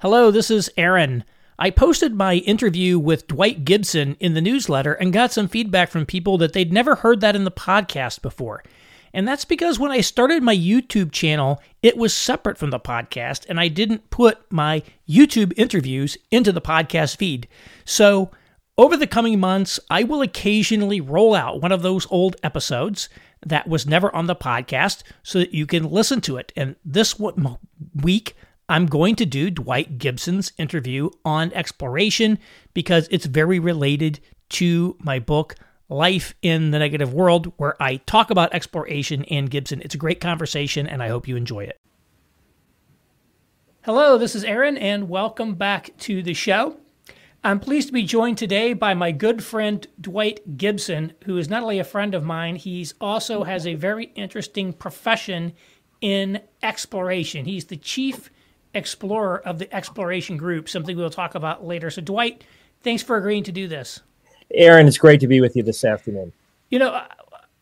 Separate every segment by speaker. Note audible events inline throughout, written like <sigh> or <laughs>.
Speaker 1: Hello, this is Aaron. I posted my interview with Dwight Gibson in the newsletter and got some feedback from people that they'd never heard that in the podcast before. And that's because when I started my YouTube channel, it was separate from the podcast, and I didn't put my YouTube interviews into the podcast feed. So, over the coming months, I will occasionally roll out one of those old episodes that was never on the podcast so that you can listen to it. And this week, I'm going to do Dwight Gibson's interview on exploration because it's very related to my book, Life in the Negative World, where I talk about exploration and Gibson. It's a great conversation, and I hope you enjoy it. Hello, this is Aaron, and welcome back to the show. I'm pleased to be joined today by my good friend Dwight Gibson, who is not only a friend of mine, he's also has a very interesting profession in exploration. He's the chief explorer of the exploration group, something we'll talk about later. So, Dwight, thanks for agreeing to do this.
Speaker 2: Aaron, it's great to be with you this afternoon.
Speaker 1: You know, uh,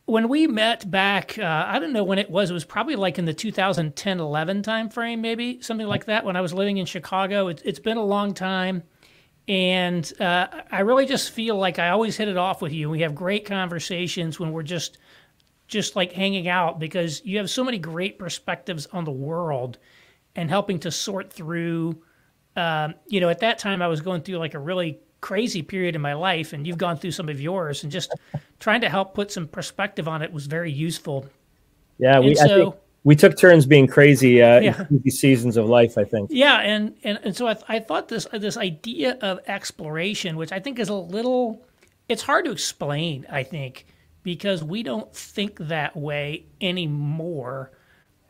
Speaker 1: when we met back, uh, I don't know when it was. It was probably like in the 2010 11 timeframe, maybe something like that. When I was living in Chicago, it, has been a long time, and uh, I really just feel like I always hit it off with you. We have great conversations when we're just just like hanging out because you have so many great perspectives on the world and helping to sort through. Um, you know, at that time, I was going through like a really crazy period in my life, and you've gone through some of yours, and just trying to help put some perspective on it was very useful.
Speaker 2: Yeah, we so, we took turns being crazy uh, yeah. in these seasons of life. I think.
Speaker 1: Yeah, and and, and so I, I thought this this idea of exploration, which I think is a little, it's hard to explain. I think because we don't think that way anymore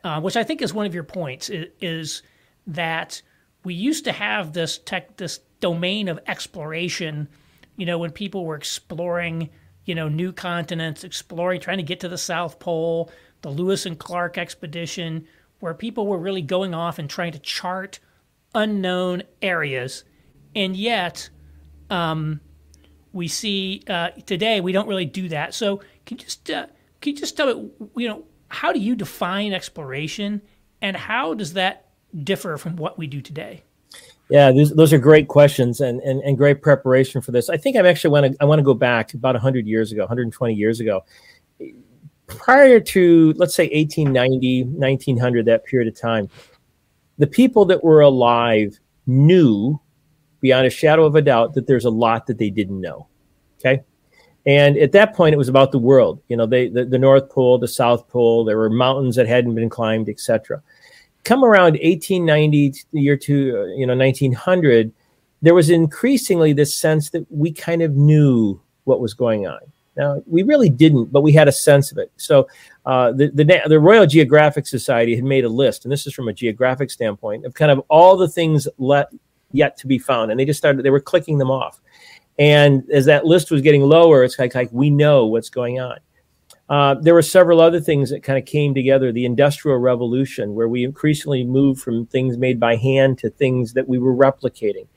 Speaker 1: uh, which I think is one of your points, is, that we used to have this tech, this domain of exploration. You know, when people were exploring, you know, new continents, exploring, trying to get to the South Pole, the Lewis and Clark expedition, where people were really going off and trying to chart unknown areas, and yet. Um, we see uh, today we don't really do that. So can you just uh, can you just tell me, you know, how do you define exploration and how does that differ from what we do today?
Speaker 2: Yeah, those, those are great questions and, and, and great preparation for this. I think I actually want to I want to go back about 100 years ago, 120 years ago. Prior to let's say 1890, 1900 that period of time, the people that were alive knew beyond a shadow of a doubt that there's a lot that they didn't know. Okay? And at that point, it was about the world. You know, they, the, the North Pole, the South Pole. There were mountains that hadn't been climbed, etc. Come around 1890, the year to uh, you know 1900, there was increasingly this sense that we kind of knew what was going on. Now we really didn't, but we had a sense of it. So uh, the, the the Royal Geographic Society had made a list, and this is from a geographic standpoint of kind of all the things let yet to be found, and they just started they were clicking them off. And as that list was getting lower, it's like, like we know what's going on. Uh, there were several other things that kind of came together. The Industrial Revolution, where we increasingly moved from things made by hand to things that we were replicating.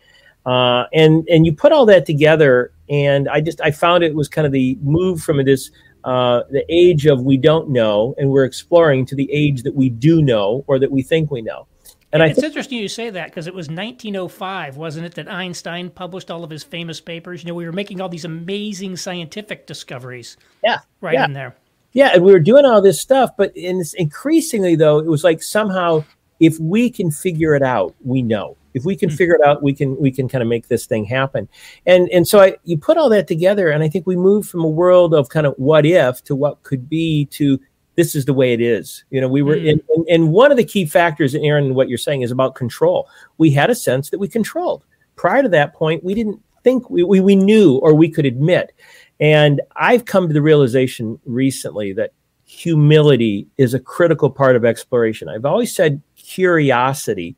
Speaker 2: Uh, and and you put all that together, and I just I found it was kind of the move from this uh, the age of we don't know and we're exploring to the age that we do know or that we think we know.
Speaker 1: And it's th- interesting you say that because it was 1905, wasn't it, that Einstein published all of his famous papers? You know, we were making all these amazing scientific discoveries.
Speaker 2: Yeah,
Speaker 1: right
Speaker 2: yeah.
Speaker 1: in there.
Speaker 2: Yeah, and we were doing all this stuff, but in, increasingly though, it was like somehow if we can figure it out, we know. If we can mm-hmm. figure it out, we can we can kind of make this thing happen. And and so I, you put all that together, and I think we moved from a world of kind of what if to what could be to this is the way it is. You know, we were, mm. and, and one of the key factors, Aaron, what you're saying is about control. We had a sense that we controlled. Prior to that point, we didn't think we, we, we knew or we could admit. And I've come to the realization recently that humility is a critical part of exploration. I've always said curiosity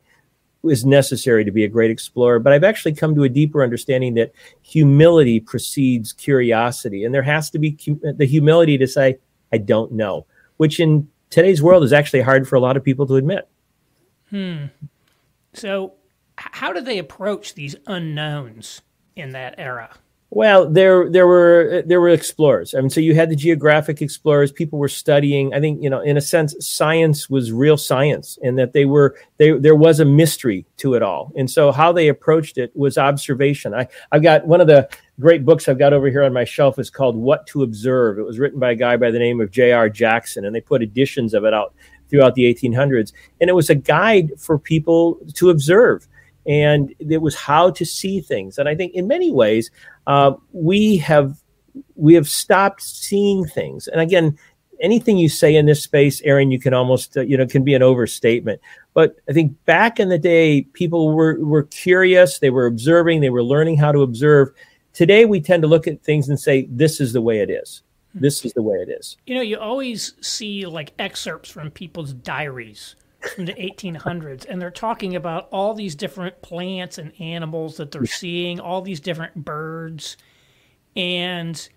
Speaker 2: is necessary to be a great explorer, but I've actually come to a deeper understanding that humility precedes curiosity. And there has to be the humility to say, I don't know which in today's world is actually hard for a lot of people to admit.
Speaker 1: Hmm. So, how do they approach these unknowns in that era?
Speaker 2: Well, there there were there were explorers. I mean, so you had the geographic explorers. People were studying. I think you know, in a sense, science was real science, and that they were they there was a mystery to it all. And so, how they approached it was observation. I I've got one of the great books I've got over here on my shelf is called What to Observe. It was written by a guy by the name of J.R. Jackson, and they put editions of it out throughout the 1800s. And it was a guide for people to observe and it was how to see things. And I think in many ways uh, we have we have stopped seeing things. And again, anything you say in this space, Aaron, you can almost uh, you know can be an overstatement. But I think back in the day, people were were curious, they were observing, they were learning how to observe. Today, we tend to look at things and say, "This is the way it is." This is the way it is.
Speaker 1: You know, you always see like excerpts from people's diaries from the 1800s, and they're talking about all these different plants and animals that they're seeing, all these different birds, and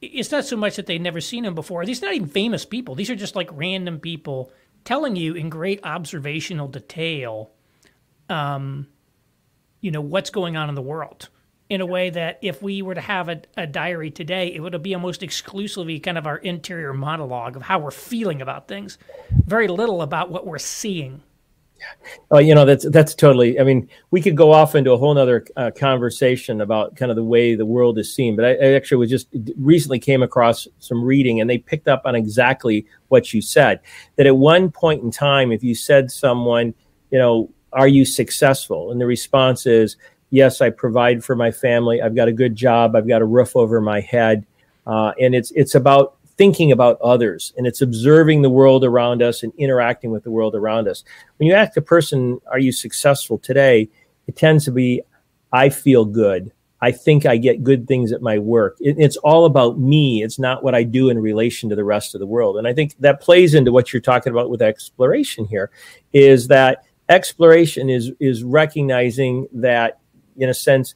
Speaker 1: it's not so much that they've never seen them before. These are not even famous people. These are just like random people telling you in great observational detail, um, you know, what's going on in the world in a way that if we were to have a, a, diary today, it would be almost exclusively kind of our interior monologue of how we're feeling about things, very little about what we're seeing.
Speaker 2: Oh, you know that's that's totally. I mean, we could go off into a whole other uh, conversation about kind of the way the world is seen. But I, I actually was just recently came across some reading, and they picked up on exactly what you said. That at one point in time, if you said someone, you know, are you successful, and the response is yes, I provide for my family. I've got a good job. I've got a roof over my head. Uh, and it's it's about thinking about others and it's observing the world around us and interacting with the world around us. When you ask a person, "Are you successful today?" It tends to be, "I feel good. I think I get good things at my work." It, it's all about me. It's not what I do in relation to the rest of the world. And I think that plays into what you're talking about with exploration here, is that exploration is is recognizing that in a sense,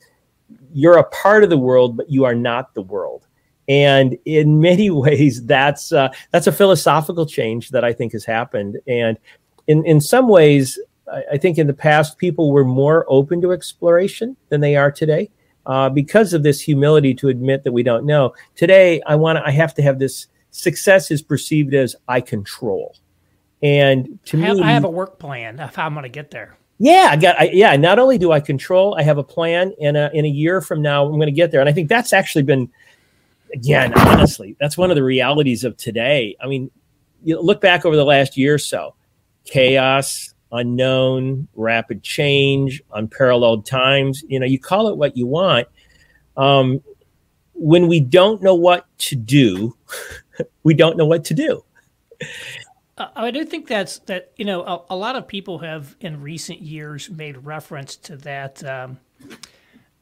Speaker 2: you're a part of the world, but you are not the world. And in <laughs> many ways, that's uh, that's a philosophical change that I think has happened. And in in some ways, I, I think in the past people were more open to exploration than they are today. Uh, because of this humility to admit that we don't know. Today, I want I have to have this success is perceived as I control. And to
Speaker 1: I have,
Speaker 2: me,
Speaker 1: I have a work plan of how I'm going to get there
Speaker 2: yeah, I got, I, yeah. Not only do I control, I have a plan. In a in a year from now, I'm going to get there. And I think that's actually been, again, honestly, that's one of the realities of today. I mean, you look back over the last year or so, chaos, unknown, rapid change, unparalleled times. You know, you call it what you want. Um, when we don't know what to do, <laughs> we don't know what to do.
Speaker 1: I do think that's that. You know, a, a, lot of people have in recent years made reference to that. Um,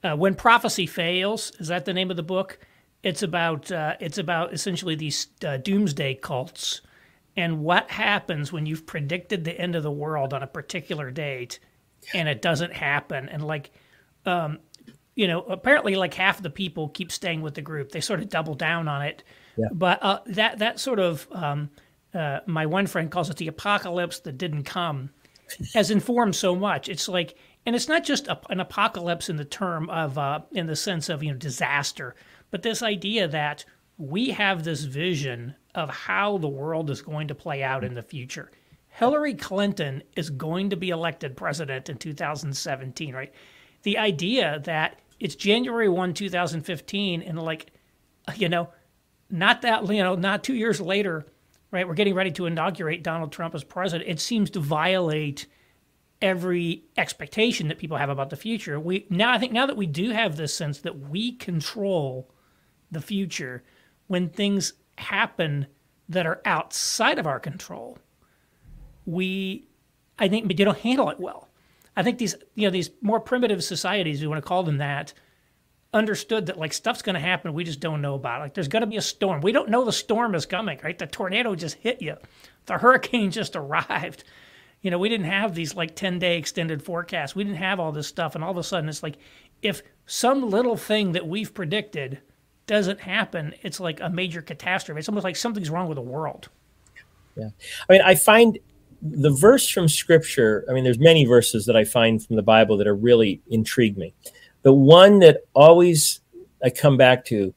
Speaker 1: uh, when prophecy fails, is that the name of the book? It's about uh, it's about essentially these uh, doomsday cults and what happens when you've predicted the end of the world on a particular date and it doesn't happen. And like, um, you know, apparently like half the people keep staying with the group. They sort of double down on it. Yeah. But uh, that that sort of um, uh, my one friend calls it the apocalypse that didn't come, has informed so much. It's like, and it's not just a, an apocalypse in the term of, uh, in the sense of you know disaster, but this idea that we have this vision of how the world is going to play out in the future. Hillary Clinton is going to be elected president in 2017, right? The idea that it's January 1, 2015, and like, you know, not that, you know, not two years later, right? We're getting ready to inaugurate Donald Trump as president. It seems to violate every expectation that people have about the future. We now I think now that we do have this sense that we control the future when things happen that are outside of our control, we I think you don't handle it well. I think these you know these more primitive societies, we want to call them that, understood that like stuff's going to happen we just don't know about it. like there's going to be a storm. We don't know the storm is coming right? The tornado just hit you. The hurricane <laughs> just arrived. You know we didn't have these like 10 day extended forecasts. We didn't have all this stuff and all of a sudden it's like if some little thing that we've predicted doesn't happen it's like a major catastrophe. It's almost like something's wrong with the world.
Speaker 2: Yeah. I mean i find the verse from scripture i mean there's many verses that i find from the bible that are really intrigue me the one that always I come back to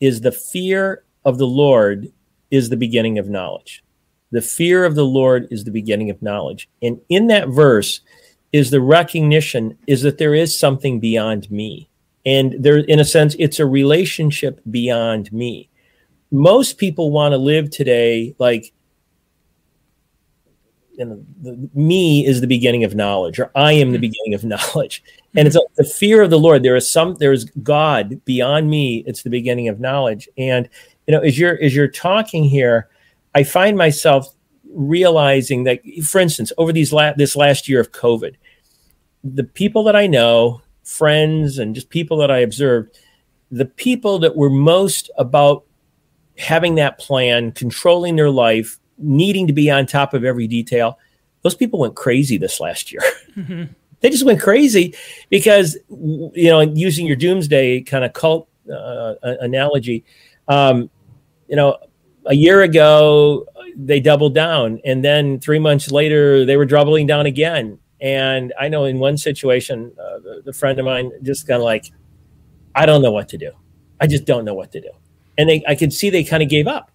Speaker 2: is the fear of the Lord is the beginning of knowledge. The fear of the Lord is the beginning of knowledge. And in that verse is the recognition is that there is something beyond me. And there in a sense it's a relationship beyond me. Most people want to live today like you know, the, me is the beginning of knowledge, or I am the mm-hmm. beginning of <laughs> knowledge. And it's the fear of the Lord. There is some, there is God beyond me. It's the beginning of knowledge. And you know, as you're as you're talking here, I find myself realizing that, for instance, over these la- this last year of COVID, the people that I know, friends, and just people that I observed, the people that were most about having that plan, controlling their life, needing to be on top of every detail, those people went crazy this last year. <laughs> Mm-hmm. they just went crazy because, you know, using your doomsday kind of cult uh, analogy, um, you know, a year ago they doubled down, and then three months later they were doubling down again. And I know in one situation, uh, the, the friend of mine just kind of like, I don't know what to do. I just don't know what to do. And they, I could see they kind of gave up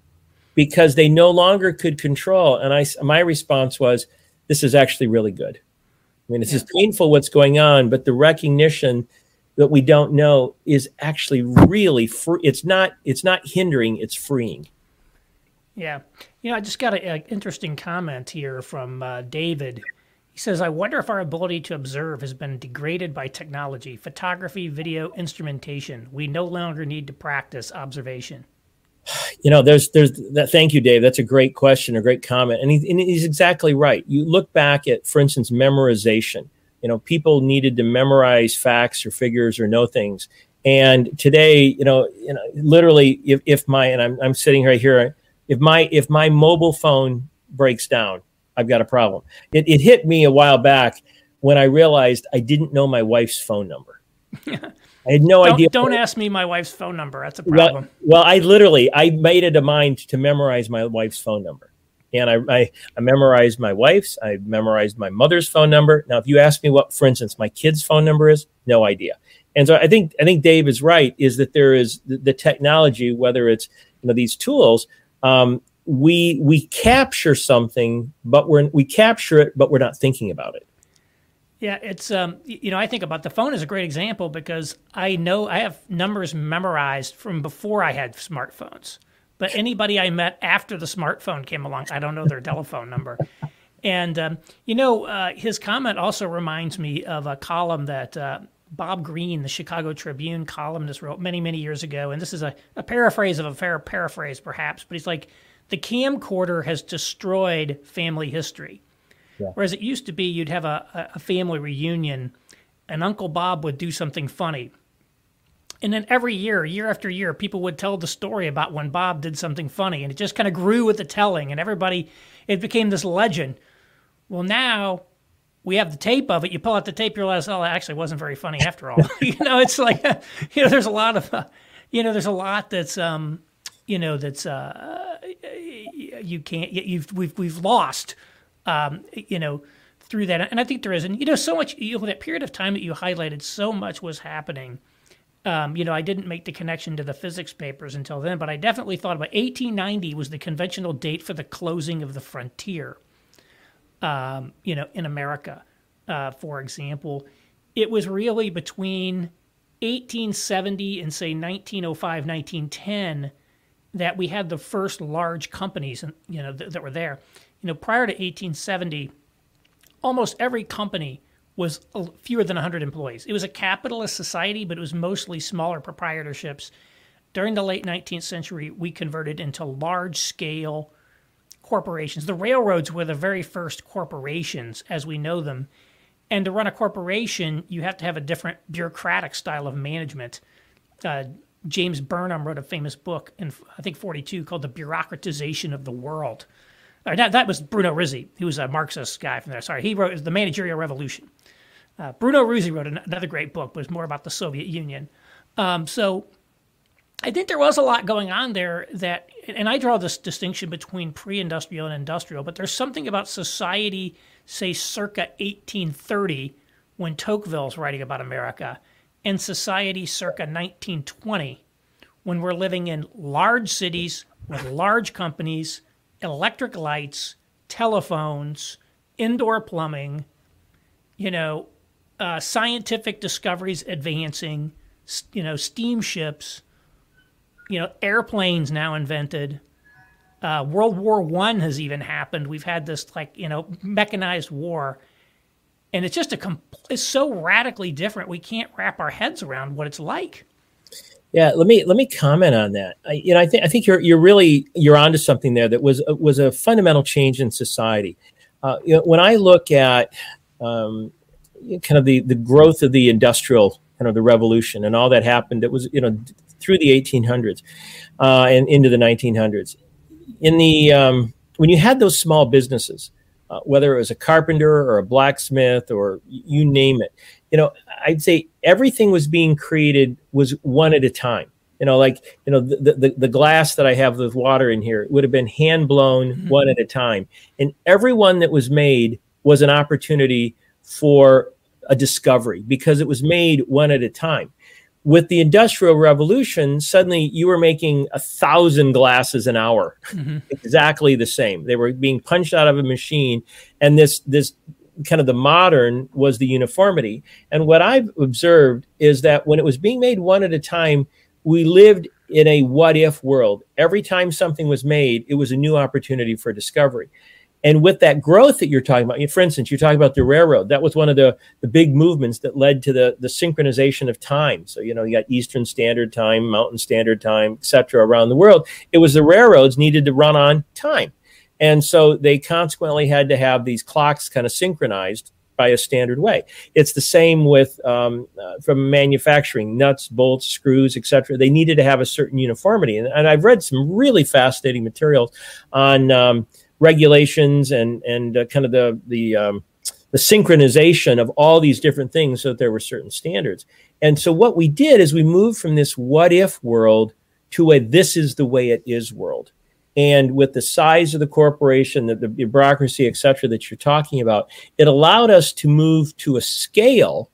Speaker 2: because they no longer could control. And I, my response was, this is actually really good. I mean, it's yeah. just painful what's going on, but the recognition that we don't know is actually really free. It's not, it's not hindering, it's freeing.
Speaker 1: Yeah. You know, I just got an interesting comment here from uh, David. He says, I wonder if our ability to observe has been degraded by technology, photography, video, instrumentation. We no longer need to practice observation
Speaker 2: you know, there's there's that. Thank you, Dave. That's a great question, a great comment, and, he, and he's exactly right. You look back at, for instance, memorization. You know, people needed to memorize facts or figures or know things, and today, you know, you know, literally, if, if my and I'm I'm sitting right here, if my if my mobile phone breaks down, I've got a problem. It, it hit me a while back when I realized I didn't know my wife's phone number. <laughs> I had no
Speaker 1: don't,
Speaker 2: idea.
Speaker 1: Don't ask me my wife's phone number. That's a problem.
Speaker 2: Well, well, I literally I made it a mind to memorize my wife's phone number, and I, I, I memorized my wife's. I memorized my mother's phone number. Now, if you ask me what, for instance, my kid's phone number is, no idea. And so I think I think Dave is right. Is that there is the, the technology, whether it's you know these tools. Um, we we capture something, but we're we capture it, but we're not thinking about it.
Speaker 1: Yeah, it's um, you know, I think about the phone as a great example because I know I have numbers memorized from before I had smartphones. But anybody I met after the smartphone came along, I don't know their telephone number. And um, you know, uh, his comment also reminds me of a column that uh, Bob Greene, the Chicago Tribune columnist, wrote many, many years ago. And this is a, a paraphrase of a fair paraphrase, perhaps. But he's like, the camcorder has destroyed family history. Yeah. Whereas it used to be you'd have a, a family reunion and Uncle Bob would do something funny. And then every year, year after year, people would tell the story about when Bob did something funny. And it just kind of grew with the telling. And everybody, it became this legend. Well, now we have the tape of it. You pull out the tape, you realize, oh, it actually wasn't very funny after all. <laughs> you know, it's like, <laughs> you know, there's a lot of, uh, <laughs> you know, there's a lot that's, um, you know, that's, uh, you can't, you've, we've, we've lost um, you know, through that. And I think there is, and you know, so much. You know, that period of time that you highlighted, so much was happening. Um, you know, I didn't make the connection to the physics papers until then, but I definitely thought about 1890 was the conventional date for the closing of the frontier. Um, you know, in America, uh, for example, it was really between 1870 and say 1905, 1910 that we had the first large companies, and you know, th- that were there. You know, prior to 1870, almost every company was fewer than 100 employees. It was a capitalist society, but it was mostly smaller proprietorships. During the late 19th century, we converted into large scale corporations. The railroads were the very first corporations as we know them. And to run a corporation, you have to have a different bureaucratic style of management. Uh, James Burnham wrote a famous book in, I think, 42 called The Bureaucratization of the World or that, that was Bruno Rizzi, who was a Marxist guy from there. Sorry, he wrote The Managerial Revolution. Uh, Bruno Rizzi wrote another great book, but it was more about the Soviet Union. Um, so I think there was a lot going on there that, and I draw this distinction between pre industrial and industrial, but there's something about society, say circa 1830, when Tocqueville's writing about America, and society circa 1920 when we're living in large cities with large companies, electric lights, telephones, indoor plumbing, you know, uh, scientific discoveries advancing, you know, steamships, you know, airplanes now invented. Uh, World War One has even happened. We've had this like you know mechanized war, and it's just a compl- it's so radically different. We can't wrap our heads around what it's like.
Speaker 2: Yeah, let me let me comment on that. I, you know, I think I think you're you're really you're onto something there that was was a fundamental change in society. Uh, you know, when I look at um, kind of the the growth of the industrial kind of the revolution and all that happened, that was you know through the 1800s uh, and into the 1900s. In the um, when you had those small businesses, uh, whether it was a carpenter or a blacksmith or you name it, you know, I'd say everything was being created was one at a time. You know, like you know the the, the glass that I have with water in here would have been hand blown mm-hmm. one at a time, and every one that was made was an opportunity for a discovery because it was made one at a time with the industrial revolution suddenly you were making a thousand glasses an hour mm-hmm. exactly the same they were being punched out of a machine and this this kind of the modern was the uniformity and what i've observed is that when it was being made one at a time we lived in a what if world every time something was made it was a new opportunity for discovery and with that growth that you're talking about, for instance, you're talking about the railroad. That was one of the, the big movements that led to the, the synchronization of time. So, you know, you got Eastern Standard Time, Mountain Standard Time, et cetera, around the world. It was the railroads needed to run on time. And so they consequently had to have these clocks kind of synchronized by a standard way. It's the same with um, uh, from manufacturing nuts, bolts, screws, etc. They needed to have a certain uniformity, and, and I've read some really fascinating materials on um, regulations and and uh, kind of the the um, the synchronization of all these different things so that there were certain standards. And so what we did is we moved from this what if world to a this is the way it is world. And with the size of the corporation, the, the bureaucracy, et cetera, that you're talking about, it allowed us to move to a scale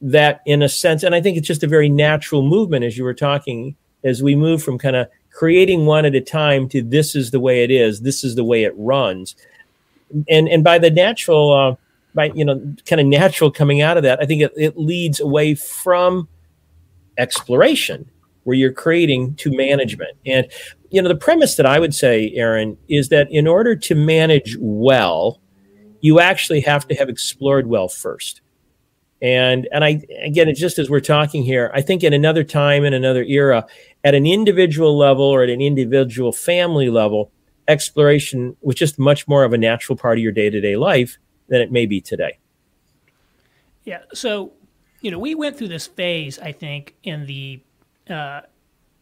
Speaker 2: that, in a sense, and I think it's just a very natural movement as you were talking, as we move from kind of creating one at a time to this is the way it is, this is the way it runs. And and by the natural uh, by you know kind of natural coming out of that, I think it, it leads away from exploration where you're creating to management. And you know the premise that I would say, Aaron, is that in order to manage well, you actually have to have explored well first. And and I again, just as we're talking here, I think in another time, in another era, at an individual level or at an individual family level, exploration was just much more of a natural part of your day to day life than it may be today.
Speaker 1: Yeah. So, you know, we went through this phase, I think, in the, uh,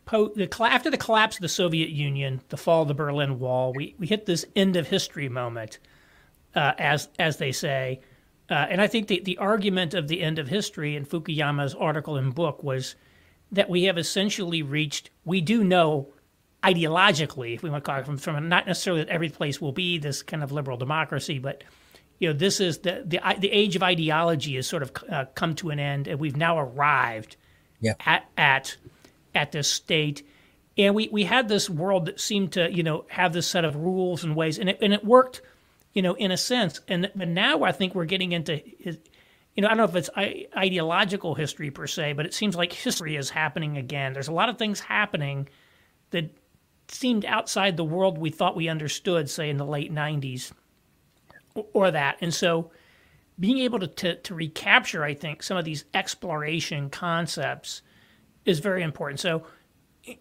Speaker 1: po- the after the collapse of the Soviet Union, the fall of the Berlin Wall, we, we hit this end of history moment, uh, as as they say. Uh, and I think the, the argument of the end of history in Fukuyama's article and book was that we have essentially reached, we do know ideologically, if we want to call it from, from not necessarily that every place will be this kind of liberal democracy, but you know, this is the the, the age of ideology has sort of uh, come to an end, and we've now arrived yeah. at at at this state. And we, we had this world that seemed to you know have this set of rules and ways, and it and it worked, you know, in a sense. And but now I think we're getting into you know, I don't know if it's ideological history per se, but it seems like history is happening again. There's a lot of things happening that seemed outside the world we thought we understood, say in the late 90s or that. And so being able to, to, to recapture, I think, some of these exploration concepts is very important. So,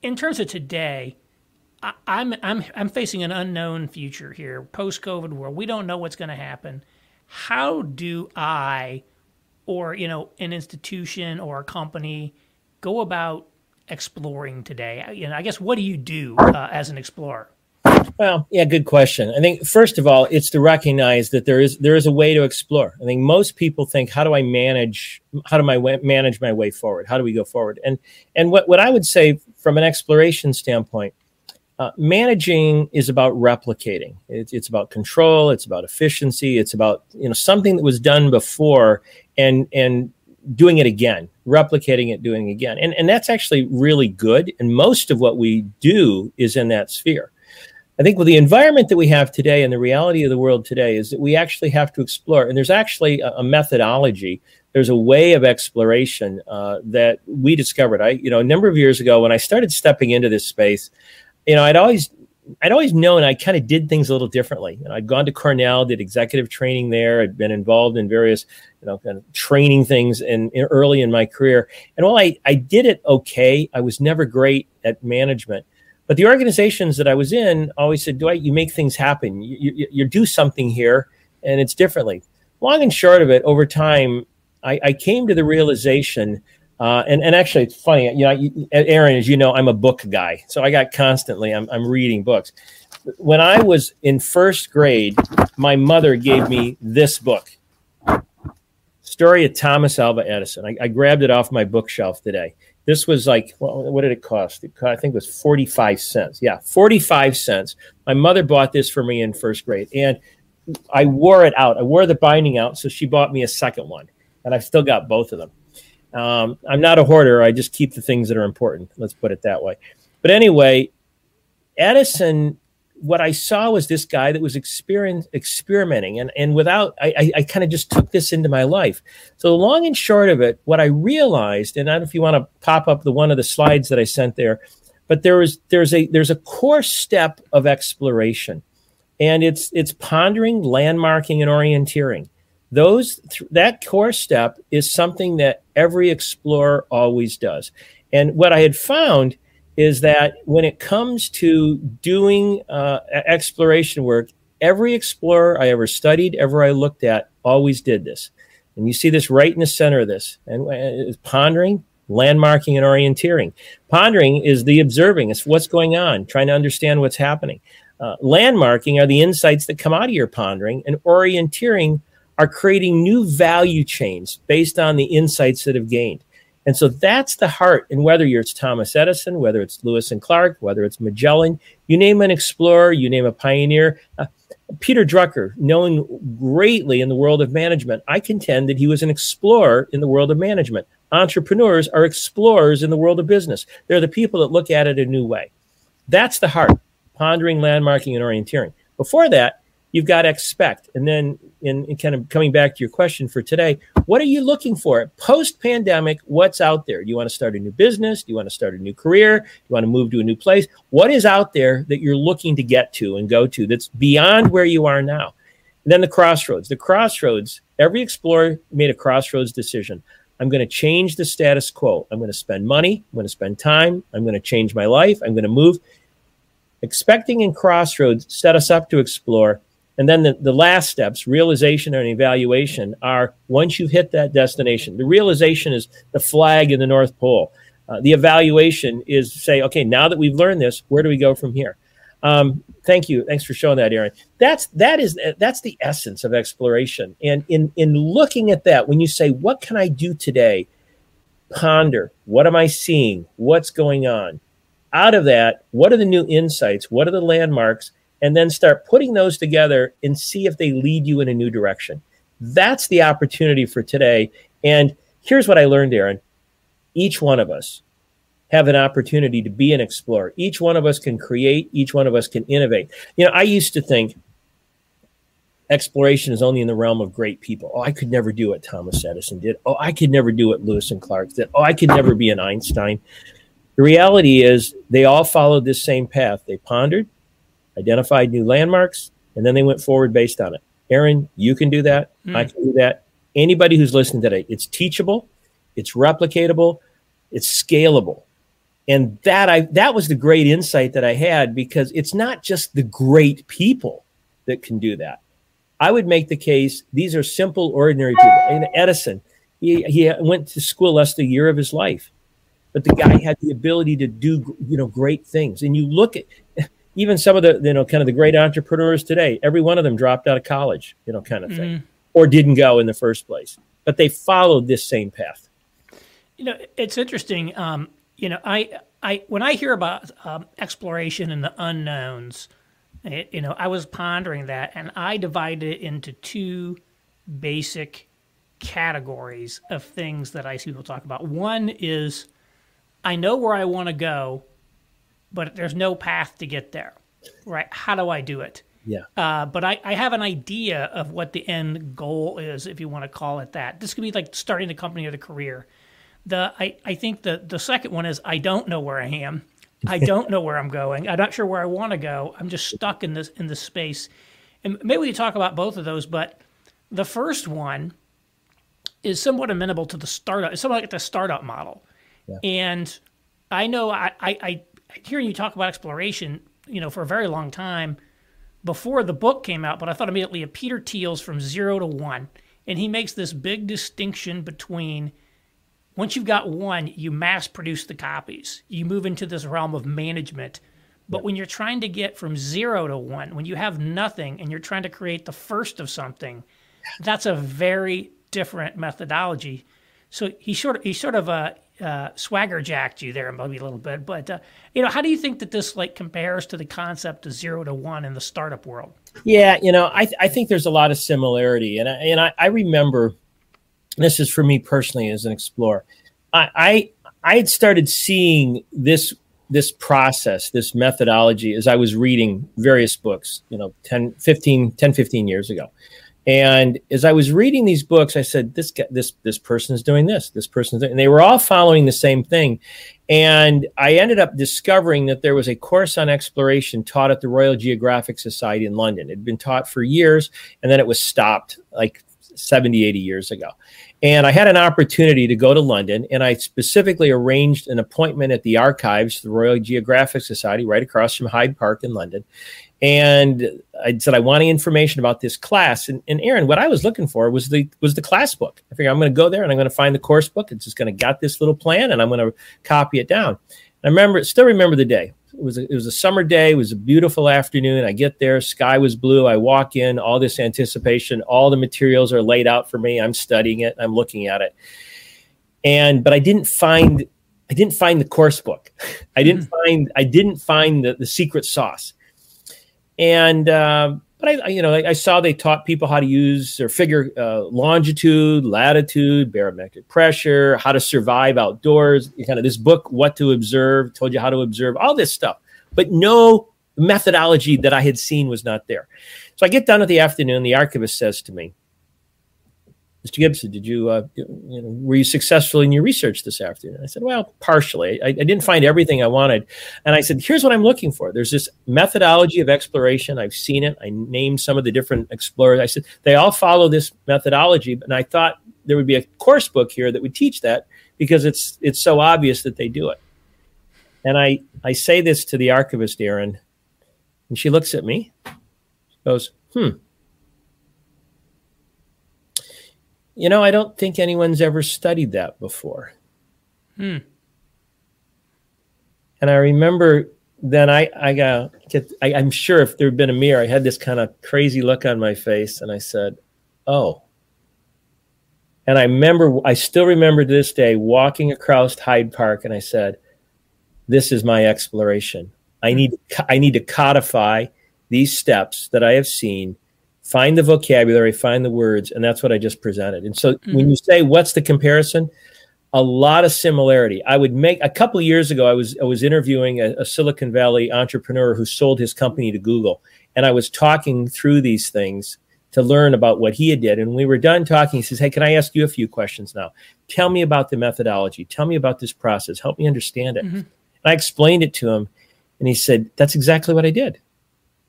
Speaker 1: in terms of today, I, I'm, I'm, I'm facing an unknown future here, post COVID world. We don't know what's going to happen. How do I or you know an institution or a company go about exploring today? You know, I guess what do you do uh, as an explorer?
Speaker 2: Well, yeah, good question. I think first of all, it's to recognize that there is there is a way to explore. I think most people think, how do I manage? How do I manage my way forward? How do we go forward? And and what what I would say from an exploration standpoint uh, managing is about replicating. It's, it's about control. It's about efficiency. It's about you know something that was done before, and and doing it again, replicating it, doing it again. And, and that's actually really good. And most of what we do is in that sphere. I think with the environment that we have today and the reality of the world today is that we actually have to explore. And there's actually a, a methodology. There's a way of exploration uh, that we discovered. I, you know, a number of years ago when I started stepping into this space, you know, I'd always I'd always known I kind of did things a little differently. You know, I'd gone to Cornell, did executive training there. I'd been involved in various, you know, kind of training things in, in, early in my career. And while I, I did it okay, I was never great at management. But the organizations that I was in always said, Dwight, you make things happen. You, you, you do something here, and it's differently. Long and short of it, over time, I, I came to the realization – uh, and, and actually, it's funny, you know, Aaron, as you know, I'm a book guy. So I got constantly, I'm, I'm reading books. When I was in first grade, my mother gave me this book Story of Thomas Alva Edison. I, I grabbed it off my bookshelf today. This was like, well, what did it cost? It cost, I think it was 45 cents. Yeah, 45 cents. My mother bought this for me in first grade. And I wore it out. I wore the binding out. So she bought me a second one. And I've still got both of them. Um, I'm not a hoarder. I just keep the things that are important. Let's put it that way. But anyway, Edison, what I saw was this guy that was experimenting, and and without, I, I, I kind of just took this into my life. So the long and short of it, what I realized, and I don't know if you want to pop up the one of the slides that I sent there, but there was there's a there's a core step of exploration, and it's it's pondering, landmarking, and orienteering those th- that core step is something that every explorer always does and what i had found is that when it comes to doing uh, exploration work every explorer i ever studied ever i looked at always did this. And you see this right in the center of this. And uh, pondering landmarking and orienteering. Pondering is the observing. It's what's going on trying to understand what's happening. Uh, landmarking are the insights that come out of your pondering and orienteering are creating new value chains based on the insights that have gained. And so that's the heart. And whether it's Thomas Edison, whether it's Lewis and Clark, whether it's Magellan, you name an explorer, you name a pioneer. Uh, Peter Drucker, known greatly in the world of management, I contend that he was an explorer in the world of management. Entrepreneurs are explorers in the world of business. They're the people that look at it a new way. That's the heart, pondering, landmarking, and orienteering. Before that, you've got expect. And then, in, in, kind of coming back to your question for today, what are you looking for post pandemic? What's out there? Do you want to start a new business? Do you want to start a new career? Do you want to move to a new place? What is out there that you're looking to get to and go to that's beyond where you are now? And then the crossroads. The crossroads, every explorer made a crossroads decision. I'm going to change the status quo. I'm going to spend money. I'm going to spend time. I'm going to change my life. I'm going to move. Expecting and crossroads set us up to explore and then the, the last steps, realization and evaluation, are once you've hit that destination. The realization is the flag in the North Pole. Uh, the evaluation is say, okay, now that we've learned this, where do we go from here? Um, thank you. Thanks for showing that, Aaron. That's that is that's the essence of exploration. And in in looking at that, when you say, what can I do today? Ponder. What am I seeing? What's going on? Out of that, what are the new insights? What are the landmarks? And then start putting those together and see if they lead you in a new direction. That's the opportunity for today. And here's what I learned, Aaron. Each one of us have an opportunity to be an explorer. Each one of us can create, each one of us can innovate. You know, I used to think exploration is only in the realm of great people. Oh, I could never do what Thomas Edison did. Oh, I could never do what Lewis and Clark did. Oh, I could never be an Einstein. The reality is they all followed this same path. They pondered, identified new landmarks, and then they went forward based on it. Aaron, you can do that. Mm. I can do that. Anybody who's listening today, it's teachable, it's replicatable, it's scalable. And that I that was the great insight that I had because it's not just the great people that can do that. I would make the case these are simple, ordinary people. And Edison, he, he went to school less than a year of his life, but the guy had the ability to do you know great things. And you look at even some of the you know kind of the great entrepreneurs today every one of them dropped out of college you know kind of thing mm-hmm. or didn't go in the first place but they followed this same path
Speaker 1: you know it's interesting um, you know i i when i hear about um, exploration and the unknowns it, you know i was pondering that and i divided it into two basic categories of things that I see people talk about. One is I know where I want to go, but there's no path to get there. Right? How do I do it?
Speaker 2: Yeah.
Speaker 1: Uh, but I, I have an idea of what the end goal is, if you want to call it that. This could be like starting a company or the career. The I, I think the the second one is I don't know where I am. I <laughs> don't know where I'm going. I'm not sure where I want to go. I'm just stuck in this in this space. And maybe we talk about both of those, but the first one is somewhat amenable to the startup. It's somewhat like the startup model. Yeah. And I know I, I, I hearing you talk about exploration, you know, for a very long time before the book came out, but I thought immediately of Peter Thiel's From Zero to One. And he makes this big distinction between once you've got one, you mass produce the copies. You move into this realm of management. But when you're trying to get from zero to one, when you have nothing and you're trying to create the first of something, that's a very different methodology. So he sort of he sort of uh, uh, swagger jacked you there maybe a little bit. But uh, you know, how do you think that this like compares to the concept of zero to one in the startup world?
Speaker 2: Yeah, you know, I I think there's a lot of similarity, and I, and I, I remember this is for me personally as an explorer. I, I I had started seeing this this process, this methodology as I was reading various books, you know, 10, 15, 10, 15 years ago. And as I was reading these books, I said, "This guy, this this person is doing this. This person's," and they were all following the same thing. And I ended up discovering that there was a course on exploration taught at the Royal Geographic Society in London. It had been taught for years, and then it was stopped like 70, 80 years ago. And I had an opportunity to go to London, and I specifically arranged an appointment at the archives, the Royal Geographic Society, right across from Hyde Park in London. And I said, I want information about this class. And, and Aaron, what I was looking for was the was the class book. I figured I'm going to go there and I'm going to find the course book. It's just going to got this little plan, and I'm going to copy it down. And I remember, still remember the day. It was a, it was a summer day. It was a beautiful afternoon. I get there, sky was blue. I walk in, all this anticipation, all the materials are laid out for me. I'm studying it. I'm looking at it, and but I didn't find I didn't find the course book. <laughs> I didn't mm-hmm. find I didn't find the, the secret sauce. And uh, but I, you know, I, saw they taught people how to use or figure uh, longitude, latitude, barometric pressure, how to survive outdoors. Kind of this book, What to Observe, told you how to observe all this stuff, but no methodology that I had seen was not there. So I get done at the afternoon. The archivist says to me, Mr. Gibson, did you, uh, you know, were you successful in your research this afternoon? I said, well, partially. I, I, didn't find everything I wanted. And I said, here's what I'm looking for. There's this methodology of exploration. I've seen it. I named some of the different explorers. I said, they all follow this methodology. And I thought there would be a course book here that would teach that because it's, it's so obvious that they do it. And I, I say this to the archivist, Aaron, and she looks at me, goes, hmm You know, I don't think anyone's ever studied that before. Hmm. And I remember then I I got I, I'm sure if there had been a mirror, I had this kind of crazy look on my face, and I said, "Oh." And I remember, I still remember to this day walking across Hyde Park, and I said, "This is my exploration. I need I need to codify these steps that I have seen find the vocabulary, find the words, and that's what I just presented. And so mm-hmm. when you say what's the comparison, a lot of similarity. I would make a couple years ago. I was I was interviewing a, a, Silicon Valley entrepreneur who sold his company to Google, and I was talking through these things to learn about what he had did. And we were done talking. He says, "Hey, can I ask you a few questions now? Tell me about the methodology. Tell me about this process. Help me understand it." Mm-hmm. And I explained it to him, and he said, "That's exactly what I did."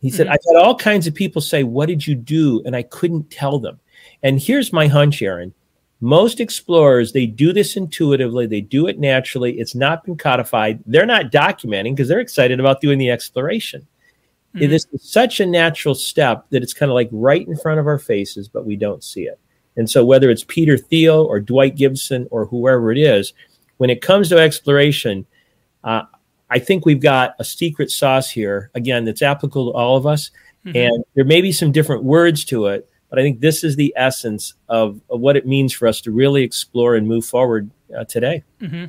Speaker 2: He said, mm-hmm. I've had all kinds of people say, What did you do? And I couldn't tell them. And here's my hunch, Aaron. Most explorers, they do this intuitively, they do it naturally. It's not been codified. They're not documenting because they're excited about doing the exploration. Mm-hmm. It is such a natural step that it's kind of like right in front of our faces, but we don't see it. And so, whether it's Peter Thiel or Dwight Gibson or whoever it is, when it comes to exploration, uh, I think we've got a secret sauce here, again, that's applicable to all of us. Mm-hmm. And there may be some different words to it, but I think this is the essence of, of what it means for us to really explore and move forward uh, today.
Speaker 1: Mm-hmm.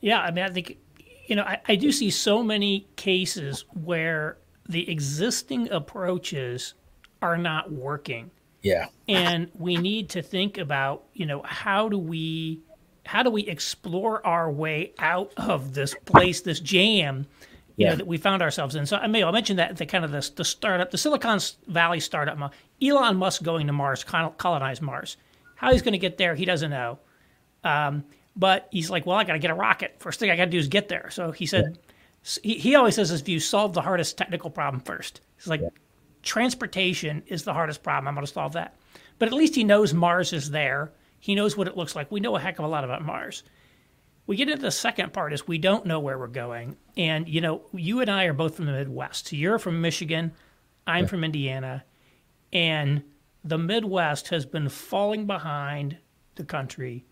Speaker 1: Yeah, I mean, I think, you know, I, I do see so many cases where the existing approaches are not working.
Speaker 2: Yeah.
Speaker 1: And we need to think about, you know, how do we how do we explore our way out of this place, this jam, you yeah. know, that we found ourselves in? So I may I'll mention that the kind of the, the startup, the Silicon Valley startup, Elon Musk going to Mars, colonize Mars. How he's going to get there, he doesn't know. Um, but he's like, well, I got to get a rocket. First thing I got to do is get there. So he said, yeah. he, he always says if you solve the hardest technical problem first. He's like, yeah. transportation is the hardest problem. I'm going to solve that. But at least he knows Mars is there. He knows what it looks like. We know a heck of a lot about Mars. We get into the second part is we don't know where we're going. And, you know, you and I are both from the Midwest. So you're from Michigan. I'm yeah. from Indiana. And the Midwest has been falling behind the country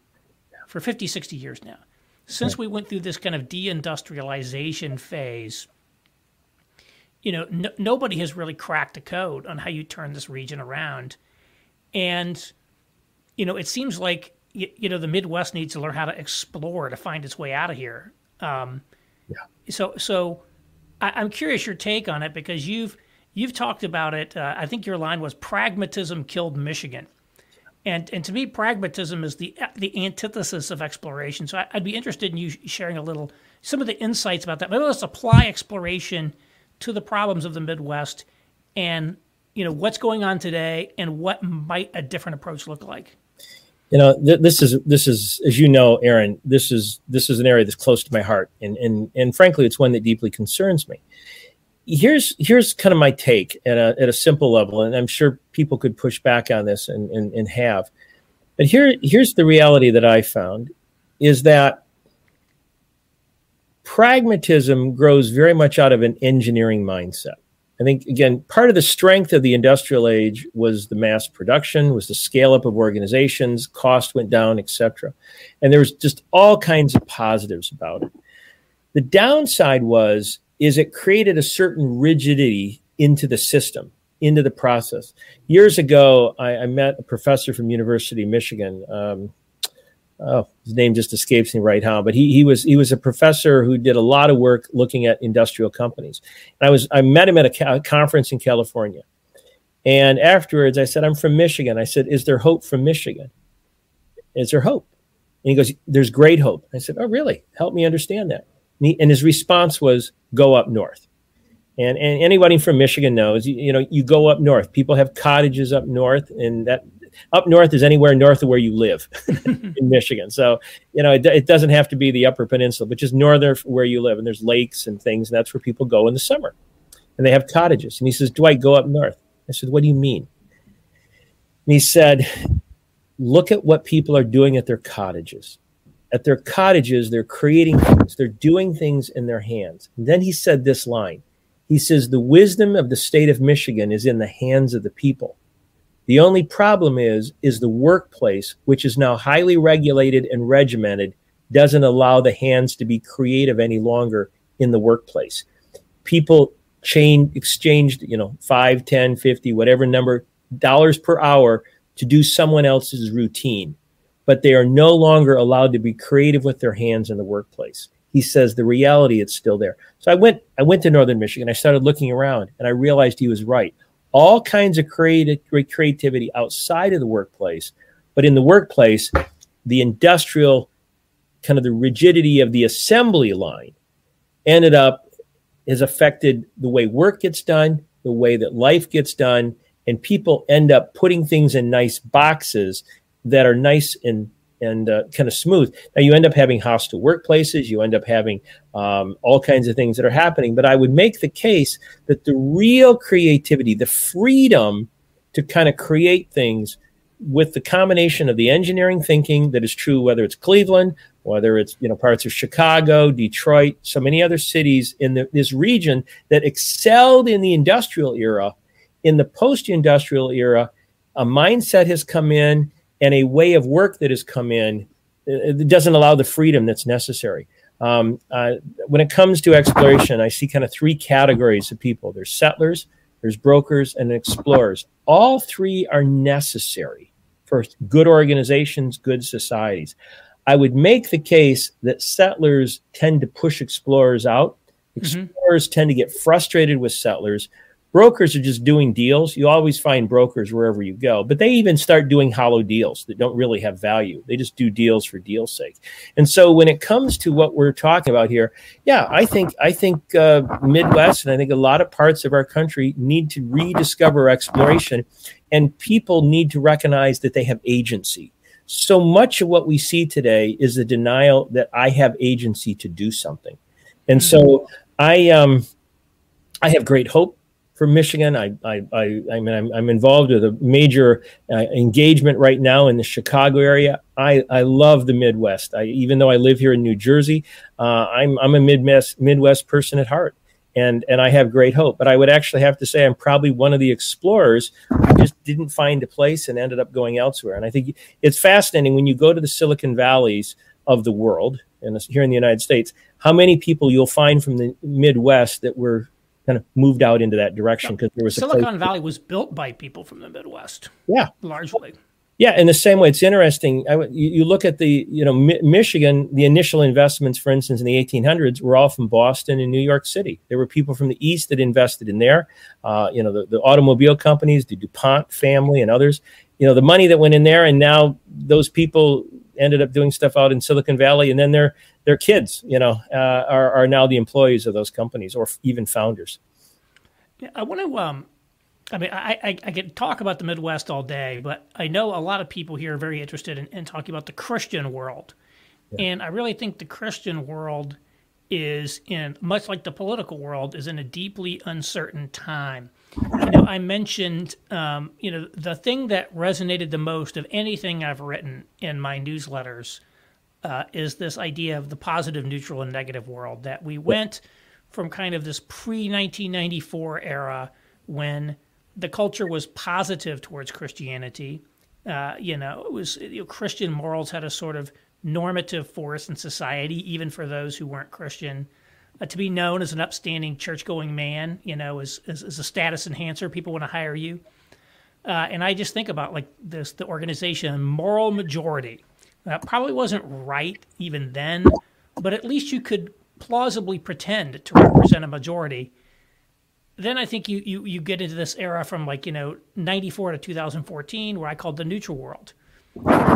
Speaker 1: for 50, 60 years now. Since we went through this kind of deindustrialization phase, you know, no, nobody has really cracked the code on how you turn this region around. And, you know, it seems like, you, you know, the Midwest needs to learn how to explore to find its way out of here. Um, yeah. So, so I, am curious your take on it because you've, you've talked about it. Uh, I think your line was pragmatism killed Michigan. And and to me, pragmatism is the the antithesis of exploration. So I, would be interested in you sharing a little some of the insights about that. Maybe let's apply exploration to the problems of the Midwest, and you know what's going on today, and what might a different approach look like.
Speaker 2: You know, th- this is this is as you know, Aaron. This is this is an area that's close to my heart, and and and frankly, it's one that deeply concerns me here's here's kind of my take at a at a simple level, and I'm sure people could push back on this and and, and have. But here here's the reality that I found is that pragmatism grows very much out of an engineering mindset. I think again, part of the strength of the industrial age was the mass production, was the scale up of organizations, cost went down, etc. And there was just all kinds of positives about it. The downside was is it created a certain rigidity into the system, into the process. Years ago, I, I met a professor from University of Michigan. Um, oh, his name just escapes me right now, but he he was he was a professor who did a lot of work looking at industrial companies. And I was I met him at a, ca- conference in California, and afterwards I said, "I'm from Michigan." I said, "Is there hope from Michigan? Is there hope?" And he goes, "There's great hope." I said, "Oh, really? Help me understand that." And, he, and his response was, go up north. And, and anybody from Michigan knows, you, you know, you go up north. People have cottages up north, and that up north is anywhere north of where you live <laughs> in <laughs> Michigan. So, you know, it, it, doesn't have to be the Upper Peninsula, but just northern where you live. And there's lakes and things, and that's where people go in the summer. And they have cottages. And he says, Dwight, go up north. I said, What do you mean? And he said, Look at what people are doing at their cottages at their cottages, they're creating things, they're doing things in their hands. And then he said this line He says, The wisdom of the state of Michigan is in the hands of the people. The only problem is, is the workplace, which is now highly regulated and regimented, doesn't allow the hands to be creative any longer in the workplace. People chain exchanged, you know, 5, 10, 50, whatever number dollars per hour to do someone else's routine but they are no longer allowed to be creative with their hands in the workplace. He says the reality it's still there. So I went I went to Northern Michigan. I started looking around and I realized he was right. All kinds of creative creativity outside of the workplace, but in the workplace, the industrial kind of the rigidity of the assembly line ended up has affected the way work gets done, the way that life gets done, and people end up putting things in nice boxes that are nice and and uh, kind of smooth. Now you end up having hostile workplaces. You end up having um, all kinds of things that are happening. But I would make the case that the real creativity, the freedom to kind of create things with the combination of the engineering thinking that is true, whether it's Cleveland, whether it's you know parts of Chicago, Detroit, so many other cities in the, this region that excelled in the industrial era. In the post-industrial era, a mindset has come in and a way of work that has come in it doesn't allow the freedom that's necessary. Um, uh, when it comes to exploration, I see kind of three categories of people there's settlers, there's brokers, and explorers. All three are necessary for good organizations, good societies. I would make the case that settlers tend to push explorers out. Mm-hmm. Explorers mm-hmm. tend to get frustrated with settlers. Brokers are just doing deals. You always find brokers wherever you go, but they even start doing hollow deals that don't really have value. They just do deals for deal's sake. And so when it comes to what we're talking about here, yeah, I think I think uh, Midwest and I think a lot of parts of our country need to rediscover exploration, and people need to recognize that they have agency. So much of what we see today is a denial that I have agency to do something, and so mm-hmm. I um I have great hope for Michigan. I, I, I, I mean, I'm, I'm, involved with a major uh, engagement right now in the Chicago area. I, I love the Midwest. I, even though I live here in New Jersey, uh, I'm, I'm a Midwest, Midwest person at heart. And, and I have great hope. But I would actually have to say I'm probably one of the explorers who just didn't find a place and ended up going elsewhere. And I think it's fascinating when you go to the Silicon Valleys of the world, and here in the United States, how many people you'll find from the Midwest that were kind of moved out into that direction because there was
Speaker 1: Silicon Valley was built by people from the Midwest.
Speaker 2: Yeah,
Speaker 1: largely.
Speaker 2: Yeah, in the same way, it's interesting. I, you, you, look at the, you know, Mi- Michigan. The initial investments, for instance, in the 1800s, were all from Boston and New York City. There were people from the East that invested in there. Uh, you know, the, the automobile companies, the DuPont family, and others. You know, the money that went in there, and now those people ended up doing stuff out in Silicon Valley, and then their their kids, you know, uh, are are now the employees of those companies or even founders.
Speaker 1: Yeah, I want to. Um, I mean, I, I I can talk about the Midwest all day, but I know a lot of people here are very interested in, in talking about the Christian world, yeah. and I really think the Christian world is in much like the political world is in a deeply uncertain time. You know, I mentioned, um, you know, the thing that resonated the most of anything I've written in my newsletters uh, is this idea of the positive, neutral, and negative world. That we went from kind of this pre 1994 era when the culture was positive towards Christianity. Uh, you know, it was you know, Christian morals had a sort of normative force in society, even for those who weren't Christian. Uh, to be known as an upstanding church-going man, you know, is, is, is a status enhancer. People want to hire you. Uh, and I just think about like this, the organization, moral majority. That probably wasn't right even then, but at least you could plausibly pretend to represent a majority. Then I think you, you, you get into this era from like, you know, 94 to 2014, where I called the neutral world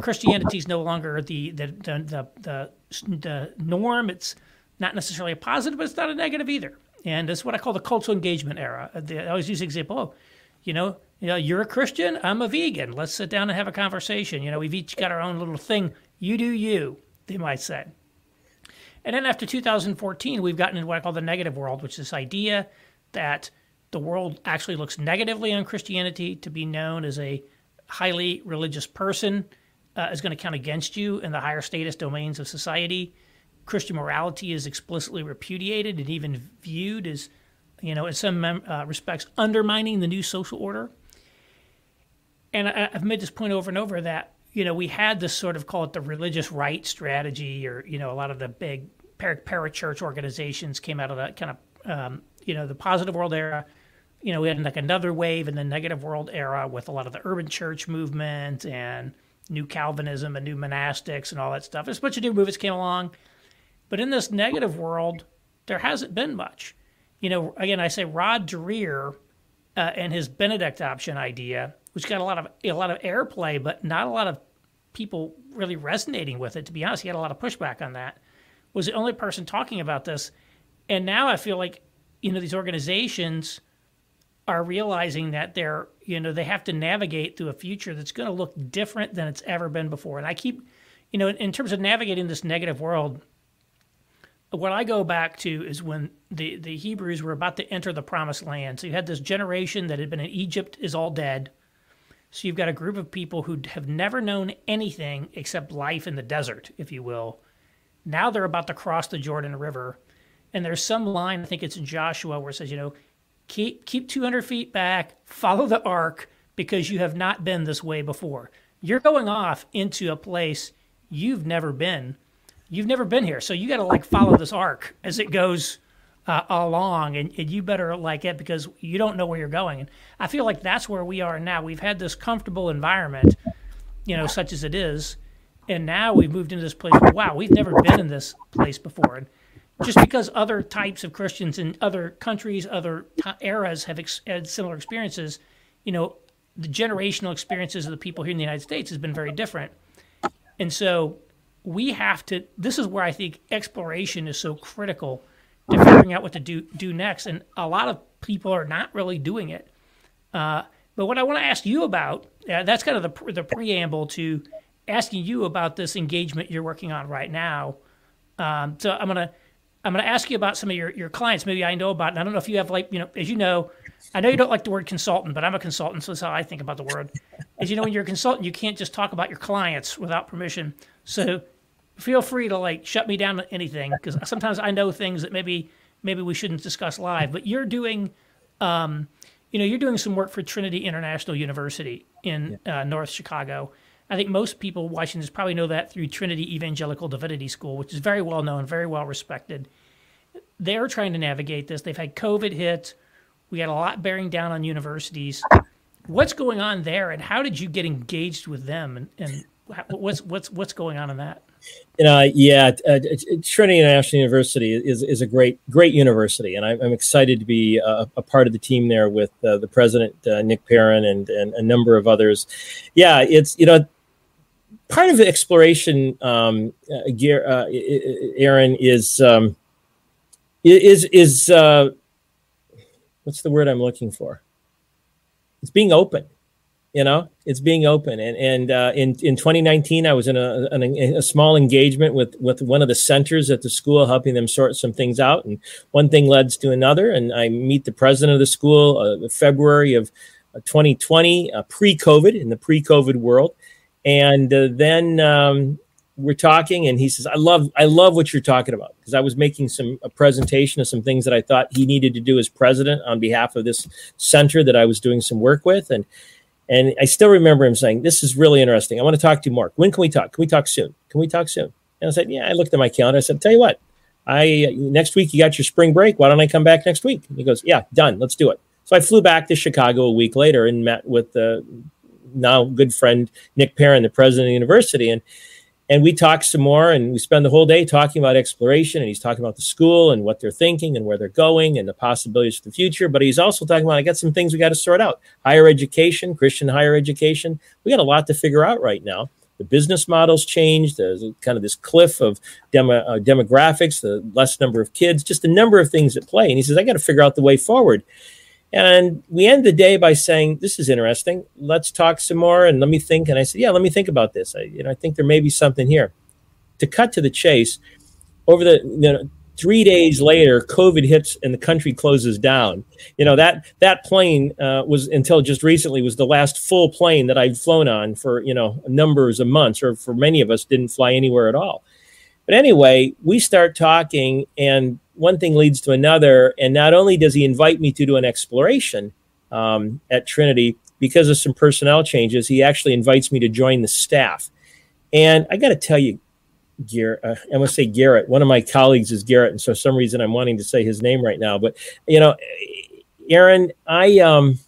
Speaker 1: Christianity is no longer the the, the the, the the norm. It's not necessarily a positive, but it's not a negative either. And it's what I call the cultural engagement era. I always use the example, oh, you know, you know, you're a Christian, I'm a vegan. Let's sit down and have a conversation. You know, we've each got our own little thing. You do you, they might say. And then after 2014, we've gotten into what I call the negative world, which is this idea that the world actually looks negatively on Christianity to be known as a highly religious person uh, is going to count against you in the higher status domains of society. Christian morality is explicitly repudiated and even viewed as, you know, in some uh, respects, undermining the new social order. And I, have made this point over and over that, you know, we had this sort of call it the religious right strategy, or, you know, a lot of the big parachurch organizations came out of that kind of, um, you know, the positive world era you know, we had like another wave in the negative world era with a lot of the urban church movement and new Calvinism and new monastics and all that stuff. There's a bunch of new movements came along. But in this negative world, there hasn't been much. You know, again, I say Rod Dreher uh, and his Benedict option idea, which got a lot of a lot of airplay, but not a lot of people really resonating with it. To be honest, he had a lot of pushback on that. Was the only person talking about this, and now I feel like you know these organizations are realizing that they're you know they have to navigate through a future that's going to look different than it's ever been before and i keep you know in terms of navigating this negative world what i go back to is when the the hebrews were about to enter the promised land so you had this generation that had been in egypt is all dead so you've got a group of people who have never known anything except life in the desert if you will now they're about to cross the jordan river and there's some line i think it's in joshua where it says you know keep keep 200 feet back, follow the ark because you have not been this way before. You're going off into a place you've never been. You've never been here, so you got to like follow this ark as it goes uh, along, and, and, you better like it because you don't know where you're going. And I feel like that's where we are now. We've had this comfortable environment, you know, such as it is, and now we've moved into this place. Where, wow, we've never been in this place before. And just because other types of Christians in other countries, other eras have ex- had similar experiences, you know, the generational experiences of the people here in the United States has been very different. And so we have to, this is where I think exploration is so critical to figuring out what to do, do next. And a lot of people are not really doing it. Uh, but what I want to ask you about, uh, that's kind of the, the preamble to asking you about this engagement you're working on right now. Um, so I'm going to, I'm going to ask you about some of your, your clients. Maybe I know about, and I don't know if you have like, you know, as you know, I know you don't like the word consultant, but I'm a consultant, so that's how I think about the word. As you know, when you're a consultant, you can't just talk about your clients without permission. So feel free to like shut me down on anything because sometimes I know things that maybe maybe we shouldn't discuss live. But you're doing, um, you know, you're doing some work for Trinity International University in yeah. uh, North Chicago. I think most people watching this probably know that through Trinity Evangelical Divinity School, which is very well known, very well respected. They're trying to navigate this. They've had COVID hit. We had a lot bearing down on universities. What's going on there, and how did you get engaged with them, and, and what's what's what's going on in that?
Speaker 2: Know, yeah, uh, Trinity International University is is a great great university, and I'm, I'm excited to be a, a, part of the team there with uh, the president uh, Nick Perrin and and a number of others. Yeah, it's you know part of the exploration, um, uh, gear, uh, Aaron, is um, is is uh, what's the word I'm looking for? It's being open. You know, it's being open. And and uh, in in 2019, I was in a, a, a small engagement with with one of the centers at the school, helping them sort some things out. And one thing led to another. And I meet the president of the school, uh, February of 2020, uh, pre-COVID, in the pre-COVID world and uh, then um, we're talking, and he says, "I love, I love what you're talking about," because I was making some a presentation of some things that I thought he needed to do as president on behalf of this center that I was doing some work with, and and I still remember him saying, "This is really interesting. I want to talk to you, Mark. When can we talk? Can we talk soon? Can we talk soon?" And I said, "Yeah." I looked at my calendar. I said, "Tell you what, I next week you got your spring break. Why don't I come back next week?" And he goes, "Yeah, done. Let's do it." So I flew back to Chicago a week later and met with the now good friend Nick Perrin, the president of the university, and and we talk some more, and we spend the whole day talking about exploration, and he's talking about the school and what they're thinking and where they're going and the possibilities for the future. But he's also talking about I got some things we got to sort out: higher education, Christian higher education. We got a lot to figure out right now. The business models changed. There's kind of this cliff of demo, uh, demographics, the less number of kids, just a number of things at play. And he says, I got to figure out the way forward. And we end the day by saying, "This is interesting. Let's talk some more." And let me think. And I said, "Yeah, let me think about this. I, you know, I think there may be something here." To cut to the chase, over the you know, three days later, COVID hits and the country closes down. You know that that plane uh, was until just recently was the last full plane that I'd flown on for you know numbers of months, or for many of us didn't fly anywhere at all. But anyway, we start talking, and one thing leads to another. And not only does he invite me to do an exploration um, at Trinity because of some personnel changes, he actually invites me to join the staff. And I got to tell you, Garrett, uh, I'm going to say Garrett. One of my colleagues is Garrett, and so for some reason I'm wanting to say his name right now. But you know, Aaron, I um,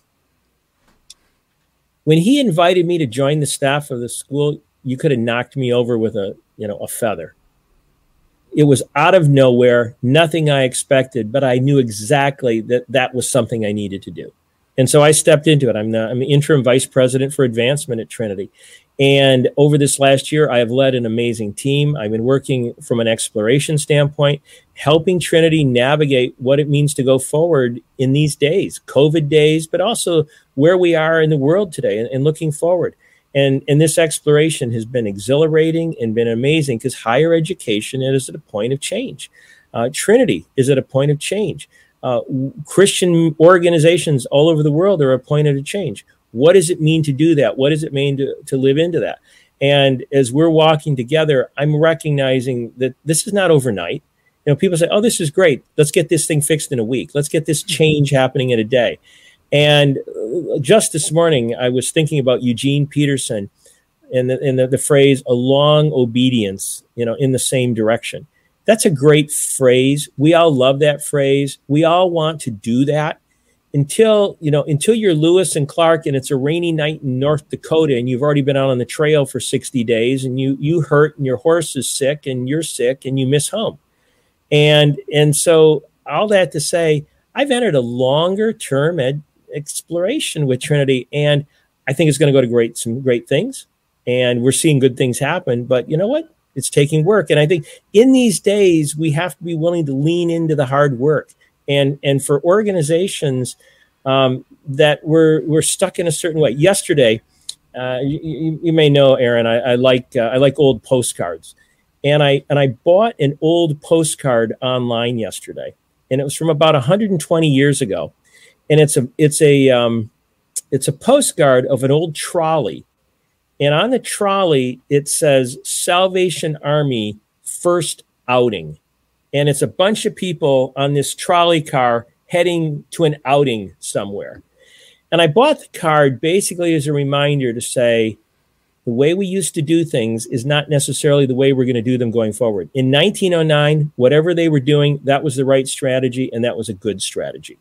Speaker 2: when he invited me to join the staff of the school, you could have knocked me over with a you know a feather. It was out of nowhere, nothing I expected, but I knew exactly that that was something I needed to do. And so I stepped into it. I'm the I'm the interim vice president for advancement at Trinity. And over this last year, I have led an amazing team. I've been working from an exploration standpoint, helping Trinity navigate what it means to go forward in these days, COVID days, but also where we are in the world today and, and looking forward. And, and this exploration has been exhilarating and been amazing because higher education is at a point of change. Uh, Trinity is at a point of change. Uh, Christian organizations all over the world are at a point of change. What does it mean to do that? What does it mean to, to live into that? And as we're walking together, I'm recognizing that this is not overnight. You know, people say, "Oh, this is great. Let's get this thing fixed in a week. Let's get this change happening in a day." And uh, just this morning, I was thinking about Eugene Peterson and the, and the, the phrase "a long obedience," you know, in the same direction. That's a great phrase. We all love that phrase. We all want to do that until you know until you're Lewis and Clark and it's a rainy night in North Dakota and you've already been out on the trail for 60 days and you you hurt and your horse is sick and you're sick and you miss home. And and so all that to say, I've entered a longer term ed exploration with Trinity, and I think it's going to go to great some great things, and we're seeing good things happen. But you know what? It's taking work, and I think in these days we have to be willing to lean into the hard work. And and for organizations um, that we're we're stuck in a certain way. Yesterday, uh, you, you, may know, Aaron, I, I like uh, I like old postcards, and I and I bought an old postcard online yesterday, and it was from about 120 years ago, and it's a it's a um, it's a postcard of an old trolley, and on the trolley it says Salvation Army first outing, and it's a bunch of people on this trolley car heading to an outing somewhere. And I bought the card basically as a reminder to say the way we used to do things is not necessarily the way we're going to do them going forward. In 1909, whatever they were doing, that was the right strategy and that was a good strategy.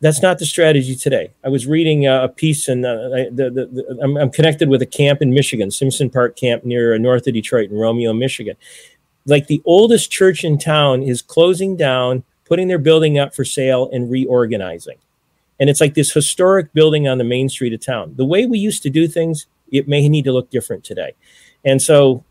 Speaker 2: That's not the strategy today. I was reading uh, a piece, and uh, I'm, I'm, connected with a camp in Michigan, Simpson Park Camp near uh, north of Detroit in Romeo, Michigan. Like the oldest church in town is closing down, putting their building up for sale, and reorganizing. And it's like this historic building on the main street of town. The way we used to do things, it may need to look different today. And so,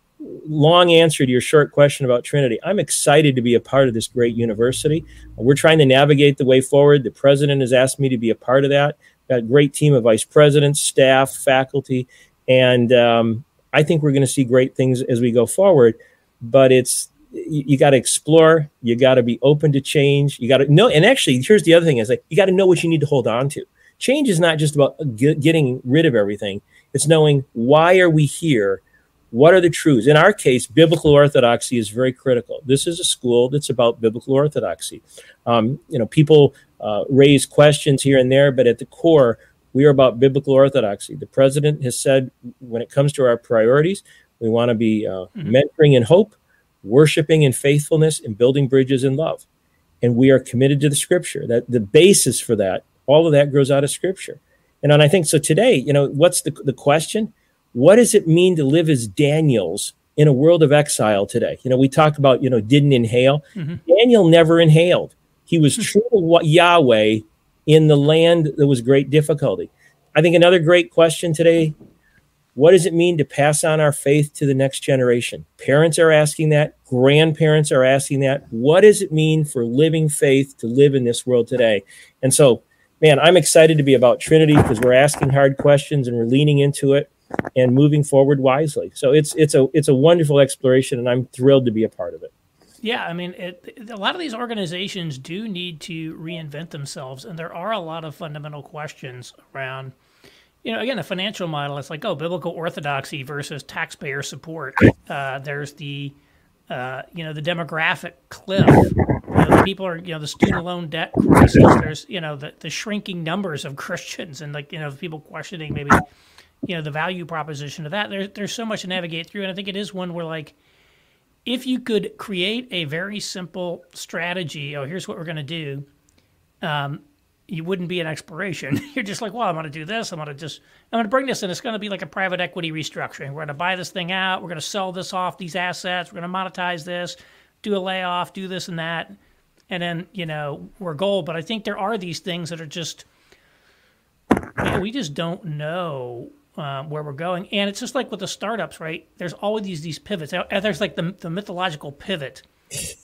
Speaker 2: long answer to your short question about Trinity. I'm excited to be a part of this great university. We're trying to navigate the way forward. The president has asked me to be a part of that. Got a great team of vice presidents, staff, faculty, and um, I think we're going to see great things as we go forward. But it's you, you got to explore. You got to be open to change. You got to know. And actually, here's the other thing: is like you got to know what you need to hold on to. Change is not just about getting rid of everything. It's knowing why are we here. What are the truths? In our case, biblical orthodoxy is very critical. This is a school that's about biblical orthodoxy. Um, you know, people uh, raise questions here and there, but at the core, we are about biblical orthodoxy. The president has said when it comes to our priorities, we want to be uh, mm-hmm. mentoring in hope, worshiping in faithfulness and building bridges in love. And we are committed to the scripture. That the basis for that, all of that grows out of scripture. And, and I think so today, you know, what's the, the question? What does it mean to live as Daniels in a world of exile today? You know, we talk about, you know, didn't inhale. Mm-hmm. Daniel never inhaled. He was hmm. true to Yahweh in the land that was great difficulty. I think another great question today what does it mean to pass on our faith to the next generation? Parents are asking that. Grandparents are asking that. What does it mean for living faith to live in this world today? And so, man, I'm excited to be about Trinity because we're asking hard questions and we're leaning into it and moving forward wisely. So it's it's a it's a wonderful exploration, and I'm thrilled to be a part of it.
Speaker 1: Yeah, I mean, it, a lot of these organizations do need to reinvent themselves, and there are a lot of fundamental questions around you know, again, the financial model, it's like, oh, biblical orthodoxy versus taxpayer support. Uh, there's the, uh, you know, the demographic cliff. You know, people are, you know, the student loan debt crisis. There's, you know, the, the shrinking numbers of <laughs> Christians and like, you know, people questioning maybe, you know, the value proposition of that. There's there's so much to navigate through, and I think it is one where like, if you could create a very simple strategy, oh, here's what we're going to do. Um, you wouldn't be an exploration. <laughs> You're just like, well, I'm going to do this. I'm going to just, I'm going to bring this in. It's going to be like a private equity restructuring. We're going to buy this thing out. We're going to sell this off, these assets. We're going to monetize this, do a layoff, do this and that. And then, you know, we're gold. But I think there are these things that are just, we just don't know um, where we're going. And it's just like with the startups, right? There's always these, these pivots. There's like the, the mythological pivot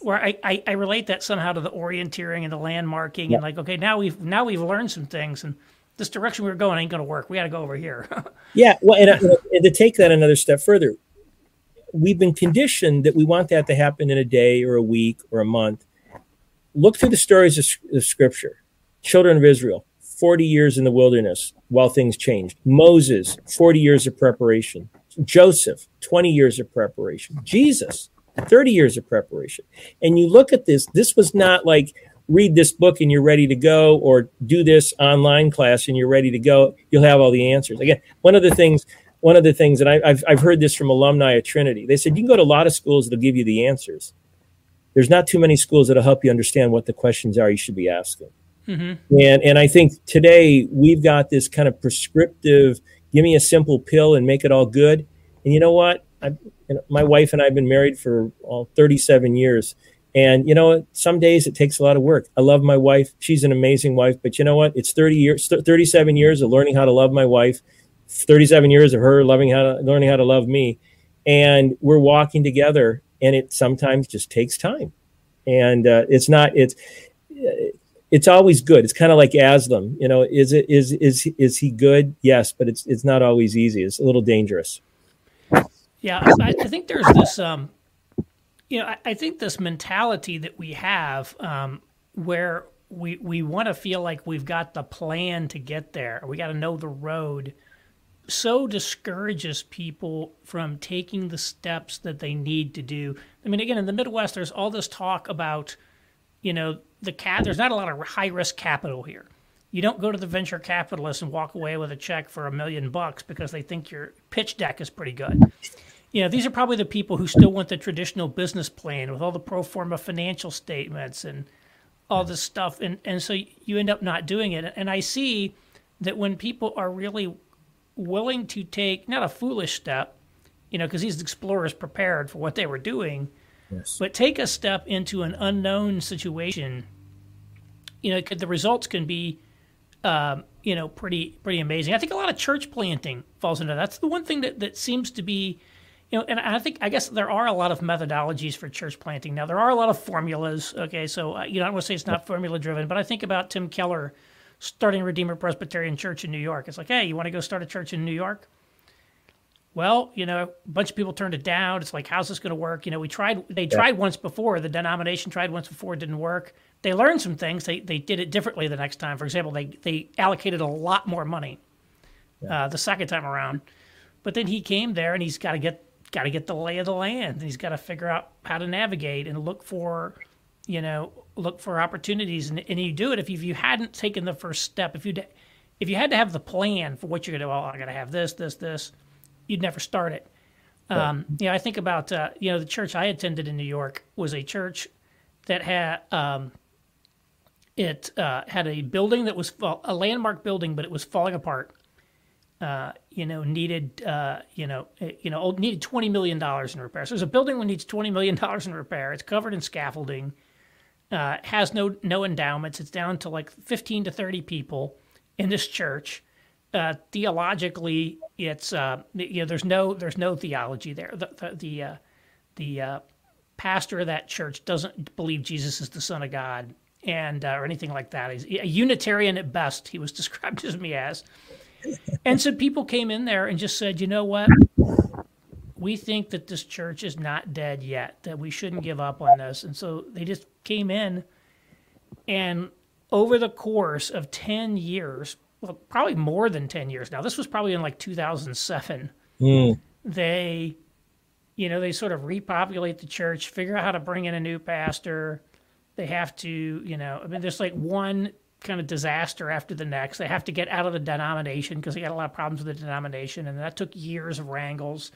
Speaker 1: where I, I, I, relate that somehow to the orienteering and the landmarking yeah. and like okay now we've now we've learned some things and this direction we are going ain't going to work we got to go over here <laughs>
Speaker 2: yeah well and, uh, and, to take that another step further we've been conditioned that we want that to happen in a day or a week or a month look through the stories of, of scripture children of israel 40 years in the wilderness while things changed moses 40 years of preparation joseph 20 years of preparation jesus 30 years of preparation. And you look at this, this was not like read this book and you're ready to go, or do this online class and you're ready to go. You'll have all the answers. Again, one of the things, one of the things, and I, have I've heard this from alumni at Trinity, they said you can go to a lot of schools that'll give you the answers. There's not too many schools that'll help you understand what the questions are you should be asking. Mm-hmm. And and I think today we've got this kind of prescriptive, give me a simple pill and make it all good. And you know what? I, my wife and I have been married for well, 37 years, And you know, some days it takes a lot of work. I love my wife; she's an amazing wife. But you know what? It's thirty years, thirty-seven years of learning how to love my wife, thirty-seven years of her loving how to learning how to love me, and we're walking together. And it sometimes just takes time, and uh, it's not it's it's always good. It's kind of like Aslan. You know, is it is is is he good? Yes, but it's it's not always easy. It's a little dangerous.
Speaker 1: Yeah, I, I think there's this. Um, you know, I, I, think this mentality that we have, um, where we we want to feel like we've got the plan to get there. We got to know the road. So discourages people from taking the steps that they need to do. I mean, again, in the Midwest, there's all this talk about, you know, the cat. There's not a lot of high risk capital here. You don't go to the venture capitalist and walk away with a check for a million bucks because they think your pitch deck is pretty good. You know, these are probably the people who still want the traditional business plan with all the pro forma financial statements and all this stuff, and and so you end up not doing it. And I see that when people are really willing to take not a foolish step, you know, because these explorers prepared for what they were doing Yes. But take a step into an unknown situation. You know, the results can be, um, you know, pretty pretty amazing. I think a lot of church planting falls into that. That's the one thing that, that seems to be, you know, and I think I guess there are a lot of methodologies for church planting. Now there are a lot of formulas. Okay, so uh, you know I want to say it's not formula driven, but I think about Tim Keller starting Redeemer Presbyterian Church in New York. It's like, hey, you want to go start a church in New York? Well, you know, a bunch of people turned it down. It's like, how's this going to work? You know, we tried, they yeah. tried once before. The denomination tried once before, it didn't work. They learned some things. They, they did it differently the next time. For example, they, they allocated a lot more money yeah. uh, the second time around. But then he came there and he's got to get, got to get the lay of the land. And he's got to figure out how to navigate and look for, you know, look for opportunities. And, and you do it if you, if you hadn't taken the first step, if you, if you had to have the plan for what you're going to, well, I got to have this, this, this you'd never start it. Um, you know, I think about uh, you know the church I attended in New York was a church that had um, it uh, had a building that was a landmark building, but it was falling apart. Uh, you know, needed uh, you know eh, you know needed twenty million dollars in repair. So there's a building that needs twenty million <laughs> dollars in repair. It's covered in scaffolding, uh, has no no endowments. It's down to like fifteen to thirty people in this church uh, theologically, it's uh, you know there's no there's no theology there. The the the, uh, the uh, pastor of that church doesn't believe Jesus is the Son of God and uh, or anything like that. He's a Unitarian at best. He was <laughs> described to me as. And so people came in there and just said, you know what? We think that this church is not dead yet. That we shouldn't give up on this. And so they just came in, and over the course of ten years, well, probably more than 10 years now. This was probably in like 2007. Mm. They, you know, they sort of repopulate the church, figure out how to bring in a new pastor. They have to, you know, I mean, there's like one kind of disaster after the next. They have to get out of the denomination because they got a lot of problems with the denomination. And that took years of wrangles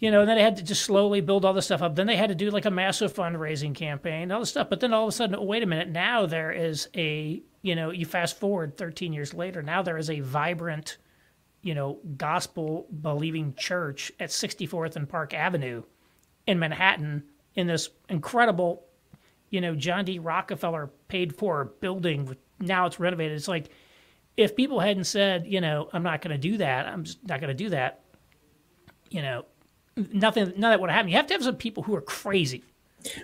Speaker 1: you know, and then they had to just slowly build all this stuff up. Then they had to do like a massive fundraising campaign, all this stuff. But then all of a sudden, wait a minute, now there is a, you know, you fast forward 13 years later, now there is a vibrant, you know, gospel believing church at 64th and Park Avenue in Manhattan in this incredible, you know, John D. Rockefeller paid for building. Now it's renovated. It's like if people hadn't said, you know, I'm not going to do that, I'm just not going to do that, you know, nothing, none of that would happen. You have to have some people who are crazy.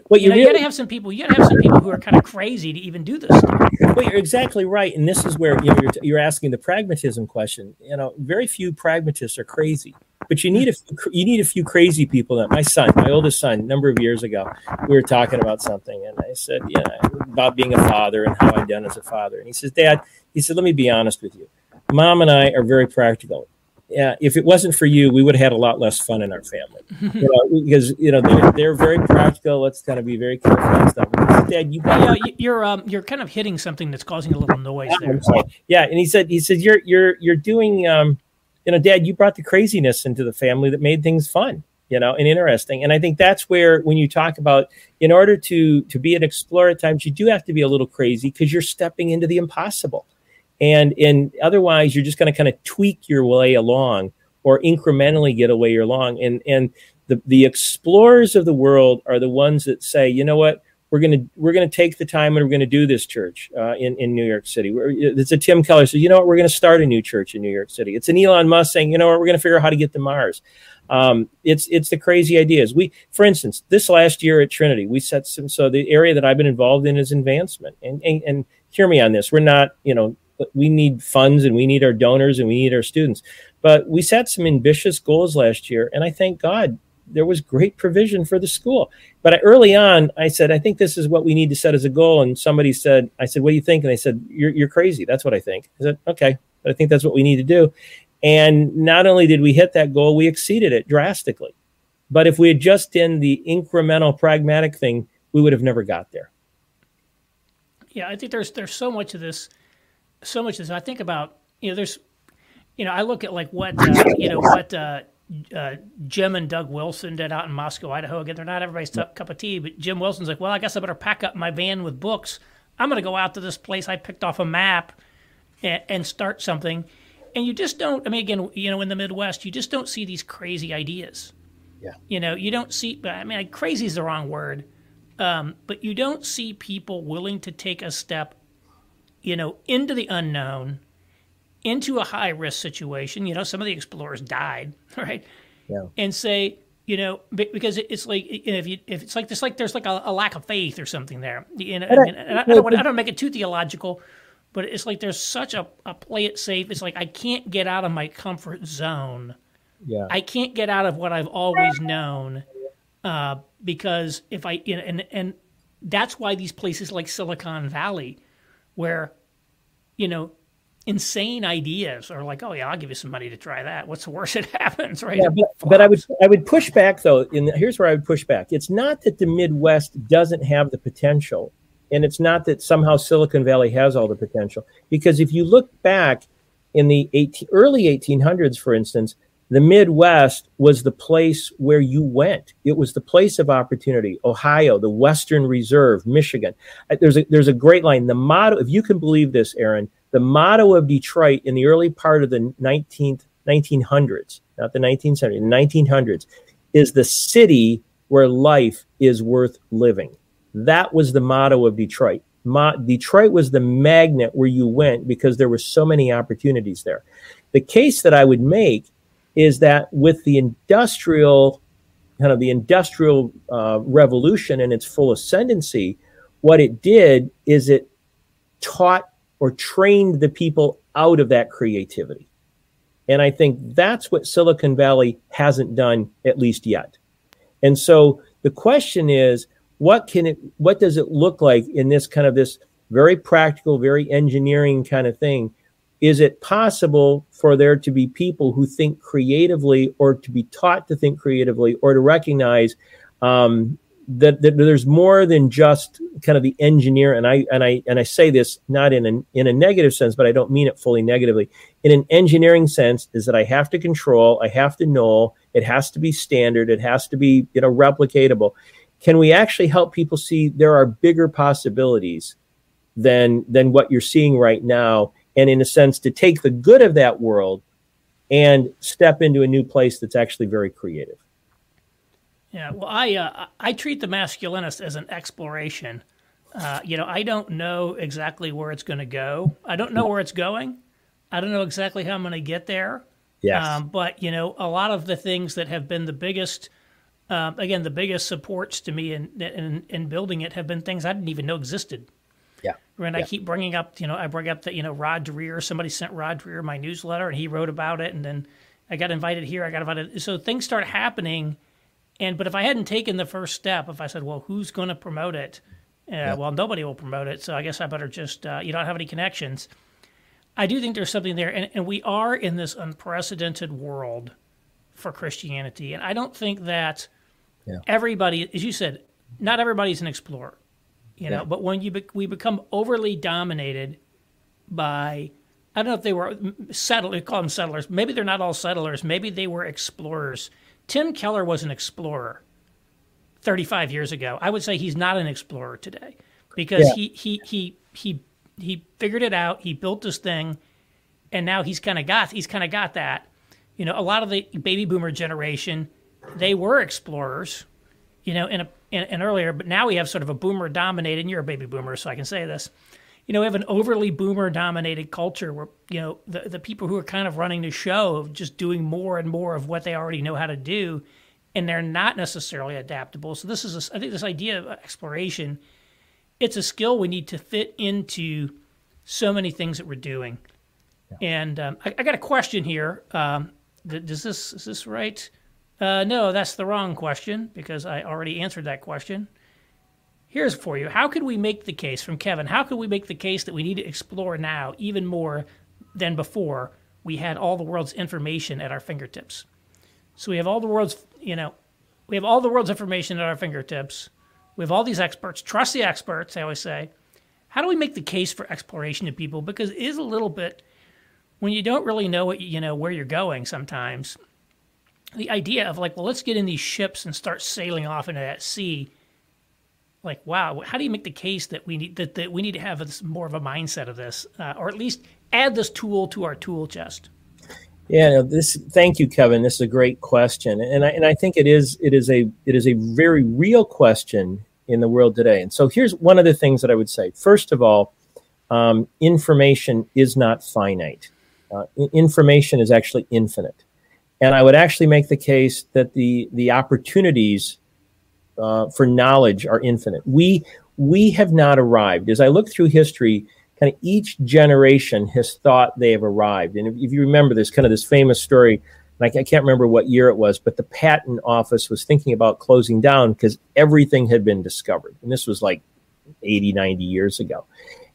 Speaker 1: Well, you, you, know, really, you got to have some people. You got to have some people who are kind of crazy to even do this stuff.
Speaker 2: Well, you're exactly right, and this is where you know, you're, you're asking the pragmatism question. You know, very few pragmatists are crazy, but you need a few, you need a few crazy people. That my son, my oldest son, a number of years ago, we were talking about something, and I said, yeah, about being a father and how I've done as a father, and he says, Dad, he said, let me be honest with you. Mom and I are very practical yeah, if it wasn't for you, we would have had a lot less fun in our family. <laughs> you know, because you know they're, they're, very practical. Let's kind of be very careful and stuff.
Speaker 1: Dad, you yeah, you're um, you're kind of hitting something that's causing a little noise there.
Speaker 2: Yeah, and he said he said you're you're you're doing um, you know, Dad, you brought the craziness into the family that made things fun, you know, and interesting. And I think that's where when you talk about in order to to be an explorer at times, you do have to be a little crazy because you're stepping into the impossible and and otherwise you're just going to kind of tweak your way along or incrementally get away way along and and The, the explorers of the world are the ones that say, you know what, we're going to we're going to take the time and we're going to do this church uh, in in New York City. We're, it's a Tim Keller says, you know what, we're going to start a new church in New York City. It's an Elon Musk saying, you know what, we're going to figure out how to get to Mars. Um, it's it's the crazy ideas. We, for instance, this last year at Trinity, we set some. So the area that I've been involved in is advancement. And and, and hear me on this. We're not, you know, we need funds and we need our donors and we need our students. But we set some ambitious goals last year, and I thank God there was great provision for the school. But I, early on, I said, I think this is what we need to set as a goal. And somebody said, I said, what do you think? And they said, you're, you're crazy. That's what I think. I said, okay, but I think that's what we need to do. And not only did we hit that goal, we exceeded it drastically. But if we had just done the incremental pragmatic thing, we would have never got there.
Speaker 1: Yeah, I think there's there's so much of this, so much of this. I think about you know there's, you know I look at like what uh, you know what uh, uh, Jim and Doug Wilson did out in Moscow, Idaho. Again, they're not everybody's cup of tea, but Jim Wilson's like, well, I guess I better pack up my van with books. I'm going to go out to this place I picked off a map and, and start something and you just don't. I mean, again, you know, in the Midwest, you just don't see these crazy ideas.
Speaker 2: Yeah.
Speaker 1: You know, you don't see. I mean, crazy is the wrong word, um, but you don't see people willing to take a step, you know, into the unknown, into a high risk situation. You know, some of the explorers died, <laughs> right?
Speaker 2: Yeah.
Speaker 1: And say, you know, because it's like if you if it's like it's like there's like a, a lack of faith or something there. You know, I, mean, I, I, don't want, I don't make it too theological, but it's like there's such a, a play it safe. It's like I can't get out of my comfort zone.
Speaker 2: Yeah.
Speaker 1: I can't get out of what I've always known uh, because if I you know, and and that's why these places like Silicon Valley, where you know insane ideas are like, oh yeah, I'll give you some money to try that. What's the worst that <laughs> happens, right?
Speaker 2: Yeah, but, but, I would I would push back though. And here's where I would push back. It's not that the Midwest doesn't have the potential. And it's not that somehow Silicon Valley has all the potential, because if you look back in the 18, early 1800s, for instance, the Midwest was the place where you went. It was the place of opportunity. Ohio, the Western Reserve, Michigan. Uh, there's a there's a great line. The motto, if you can believe this, Aaron, the motto of Detroit in the early part of the 19th 1900s, not the 1970s, the 1900s, is the city where life is worth living. That was the motto of Detroit. Mo- Detroit was the magnet where you went because there were so many opportunities there. The case that I would make is that with the industrial kind of the industrial uh, revolution and its full ascendancy, what it did is it taught or trained the people out of that creativity. And I think that's what Silicon Valley hasn't done, at least yet. And so the question is what can it what does it look like in this kind of this very practical very engineering kind of thing is it possible for there to be people who think creatively or to be taught to think creatively or to recognize um, that, that, there's more than just kind of the engineer? And I and I and I say this not in in a negative sense but I don't mean it fully negatively. In an engineering sense is that I have to control I have to know it has to be standard it has to be you know replicatable. Can we actually help people see there are bigger possibilities than than what you're seeing right now and in a sense to take the good of that world and step into a new place that's actually very creative.
Speaker 1: Yeah well i uh, i treat the masculinist as an exploration. Uh, you know i don't know exactly where it's going to go. I don't know where it's going. I don't know exactly how i'm going to get there.
Speaker 2: Yes.
Speaker 1: Um, but you know a lot of the things that have been the biggest uh, again, the biggest supports to me in, in, in building it have been things I didn't even know existed. And
Speaker 2: yeah.
Speaker 1: I keep bringing up, you know, I bring up that, you know, Rod Dreher, somebody sent Rod Dreher my newsletter and he wrote about it. And then I got invited here, I got invited. So things start happening. And, but if I hadn't taken the first step, if I said, well, who's going to promote it? Uh, yeah. Well, nobody will promote it. So I guess I better just, uh, you don't have any connections. I do think there's something there. And, and we are in this unprecedented world for Christianity. And I don't think that
Speaker 2: yeah.
Speaker 1: Everybody, as you said, not everybody's an explorer, you know. Yeah. But when you be, we become overly dominated by, I don't know if they were settlers, we call them settlers. Maybe they're not all settlers. Maybe they were explorers. Tim Keller was an explorer 35 years ago. I would say he's not an explorer today because yeah. he, he, he, he, he figured it out. He built this thing and now he's kind of got, he's kind of got that. You know, a lot of the baby boomer generation they were explorers, you know, in a in, in earlier, but now we have sort of a boomer dominated. And you're a baby boomer, so I can say this. You know, we have an overly boomer dominated culture where you know the the people who are kind of running the show just doing more and more of what they already know how to do, and they're not necessarily adaptable. So this is a, I think this idea of exploration, it's a skill we need to fit into so many things that we're doing. Yeah. And um, I, I, got a question here. Um, does this is this right? Uh, no, that's the wrong question because I already answered that question. Here's for you. How could we make the case from Kevin? How could we make the case that we need to explore now even more than before we had all the world's information at our fingertips? So we have all the world's, you know, we have all the world's information at our fingertips. We have all these experts. Trust the experts, I always say. How do we make the case for exploration to people? Because it is a little bit when you don't really know what you know where you're going sometimes the idea of like, well, let's get in these ships and start sailing off into that sea. Like, wow, how do you make the case that we need that, that we need to have this, more of a mindset of this, uh, or at least add this tool to our tool chest?
Speaker 2: Yeah, no, this. Thank you, Kevin. This is a great question, and I and I think it is it is a it is a very real question in the world today. And so here's one of the things that I would say. First of all, um, information is not finite. Uh, information is actually infinite. And I would actually make the case that the the opportunities uh, for knowledge are infinite. We we have not arrived. As I look through history, kind of each generation has thought they have arrived. And if, if you remember, there's kind of this famous story. I, I can't remember what year it was, but the patent office was thinking about closing down because everything had been discovered. And this was like 80, 90 years ago.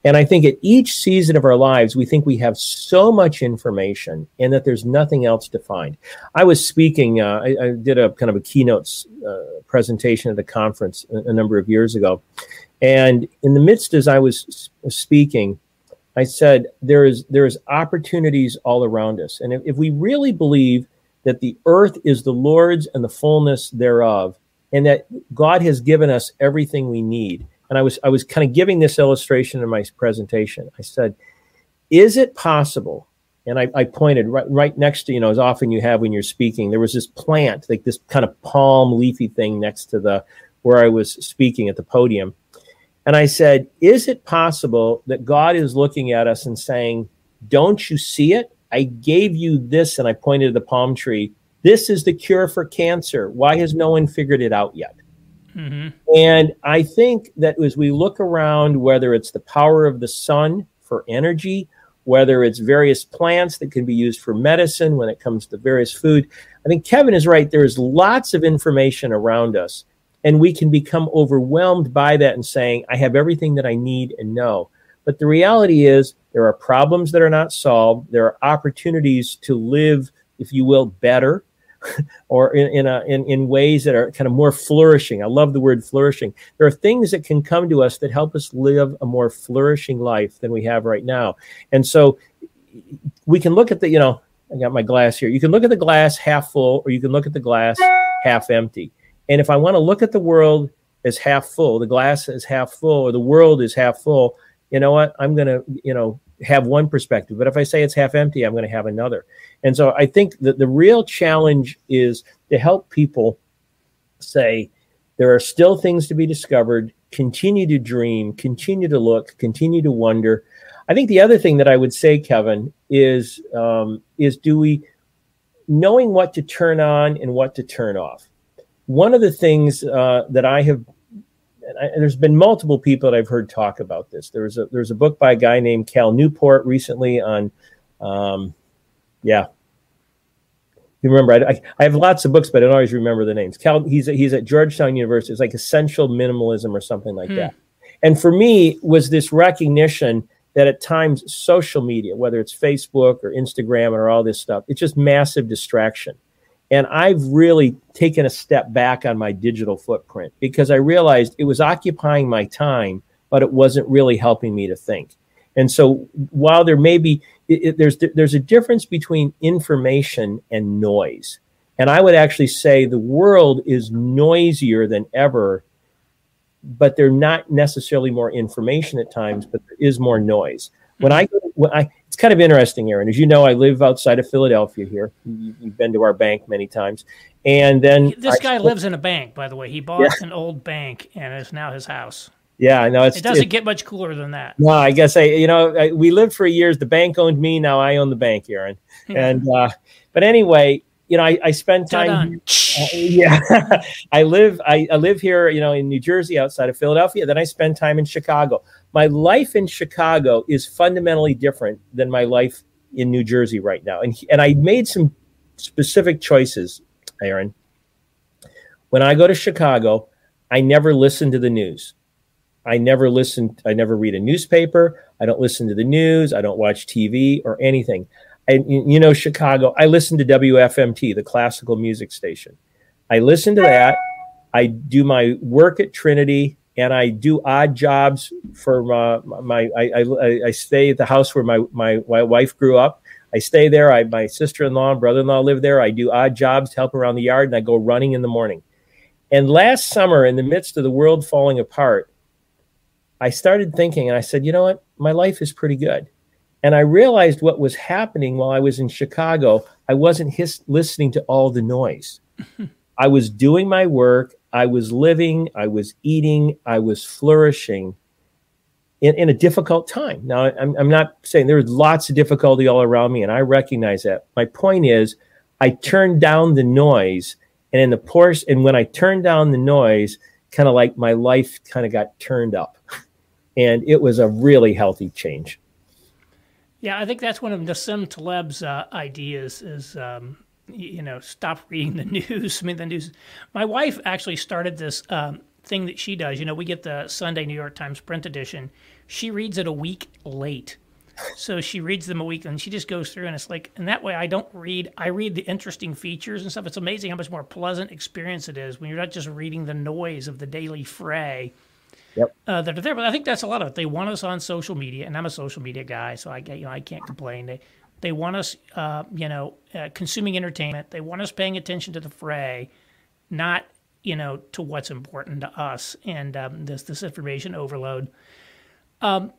Speaker 2: And I think at each season of our lives, we think we have so much information and that there's nothing else to find. I was speaking, uh, I, I, did a kind of a keynote uh, presentation at a conference a, a, number of years ago. And in the midst, as I was speaking, I said, there is, there is opportunities all around us. And if, if we really believe that the earth is the Lord's and the fullness thereof, and that God has given us everything we need, and I was I was kind of giving this illustration in my presentation. I said, "Is it possible?" And I, I pointed right right next to you know as often you have when you're speaking. There was this plant, like this kind of palm leafy thing next to the where I was speaking at the podium, and I said, "Is it possible that God is looking at us and saying, "Don't you see it? I gave you this," and I pointed to the palm tree. This is the cure for cancer. Why has no one figured it out yet? Mm-hmm. And I think that as we look around, whether it's the power of the sun for energy, whether it's various plants that can be used for medicine when it comes to various food, I think Kevin is right. There is lots of information around us, and we can become overwhelmed by that and saying, I have everything that I need and know. But the reality is, there are problems that are not solved. There are opportunities to live, if you will, better <laughs> or in in, a, in in ways that are kind of more flourishing. I love the word flourishing. There are things that can come to us that help us live a more flourishing life than we have right now. And so we can look at the, you know, I got my glass here. You can look at the glass half full or you can look at the glass half empty. And if I want to look at the world as half full, the glass is half full or the world is half full, you know what? I'm going to, you know, have one perspective. But if I say it's half empty, I'm going to have another. And so I think that the real challenge is to help people say there are still things to be discovered, continue to dream, continue to look, continue to wonder. I think the other thing that I would say, Kevin, is um, is do we knowing what to turn on and what to turn off. One of the things uh, that I have I, there's been multiple people that I've heard talk about this. There's a there's a book by a guy named Cal Newport recently on, um, yeah. You remember? I, I have lots of books, but I don't always remember the names. Cal, he's he's at Georgetown University. It's like essential minimalism or something like hmm. that. And for me, was this recognition that at times social media, whether it's Facebook or Instagram or all this stuff, it's just massive distraction. And I've really taken a step back on my digital footprint because I realized it was occupying my time, but it wasn't really helping me to think. And so while there may be, it, it, there's, there's a difference between information and noise. And I would actually say the world is noisier than ever, but they're not necessarily more information at times, but there is more noise. When I, when I, kind of interesting, Aaron. As you know, I live outside of Philadelphia here. You've been to our bank many times. And then
Speaker 1: this guy I, lives in a bank, by the way. He bought yeah. an old bank and it's now his house.
Speaker 2: Yeah, I know.
Speaker 1: It doesn't get much cooler than that.
Speaker 2: No, I guess I, you know, I, we lived for years. The bank owned me. Now I own the bank, Aaron. <laughs> And, uh, but anyway, you know, I, I spend time. Uh, yeah, <laughs> I live. I, I live here, you know, in New Jersey, outside of Philadelphia. Then I spend time in Chicago. My life in Chicago is fundamentally different than my life in New Jersey right now. And and I made some specific choices, Aaron. When I go to Chicago, I never listen to the news. I never listen, I never read a newspaper. I don't listen to the news. I don't watch TV or anything. And you know, Chicago, I listen to WFMT, the classical music station. I listen to that. I do my work at Trinity and I do odd jobs for uh, my, my I, I, I stay at the house where my, my, my wife grew up. I stay there. I, my sister-in-law and brother-in-law live there. I do odd jobs to help around the yard and I go running in the morning. And last summer, in the midst of the world falling apart, I started thinking and I said, you know what? My life is pretty good. And I realized what was happening while I was in Chicago. I wasn't his- listening to all the noise. <laughs> I was doing my work. I was living. I was eating. I was flourishing in, in a difficult time. Now, I'm, I'm not saying there was lots of difficulty all around me, and I recognize that. My point is, I turned down the noise. And in the course, and when I turned down the noise, kind of like my life kind of got turned up. <laughs> and it was a really healthy change.
Speaker 1: Yeah, I think that's one of Nassim Taleb's uh, ideas is, um, you know, stop reading the <laughs> news. I mean, the news. My wife actually started this um, thing that she does. You know, we get the Sunday New York Times print edition. She reads it a week late. So she reads them a week and she just goes through and it's like, and that way I don't read, I read the interesting features and stuff. It's amazing how much more pleasant experience it is when you're not just reading the noise of the daily fray
Speaker 2: yep.
Speaker 1: uh, that are there. But I think that's a lot of it. They want us on social media, and I'm a social media guy, so I get you know I can't complain. They they want us, uh, you know, uh, consuming entertainment. They want us paying attention to the fray, not you know to what's important to us. And um, this this information overload. Um,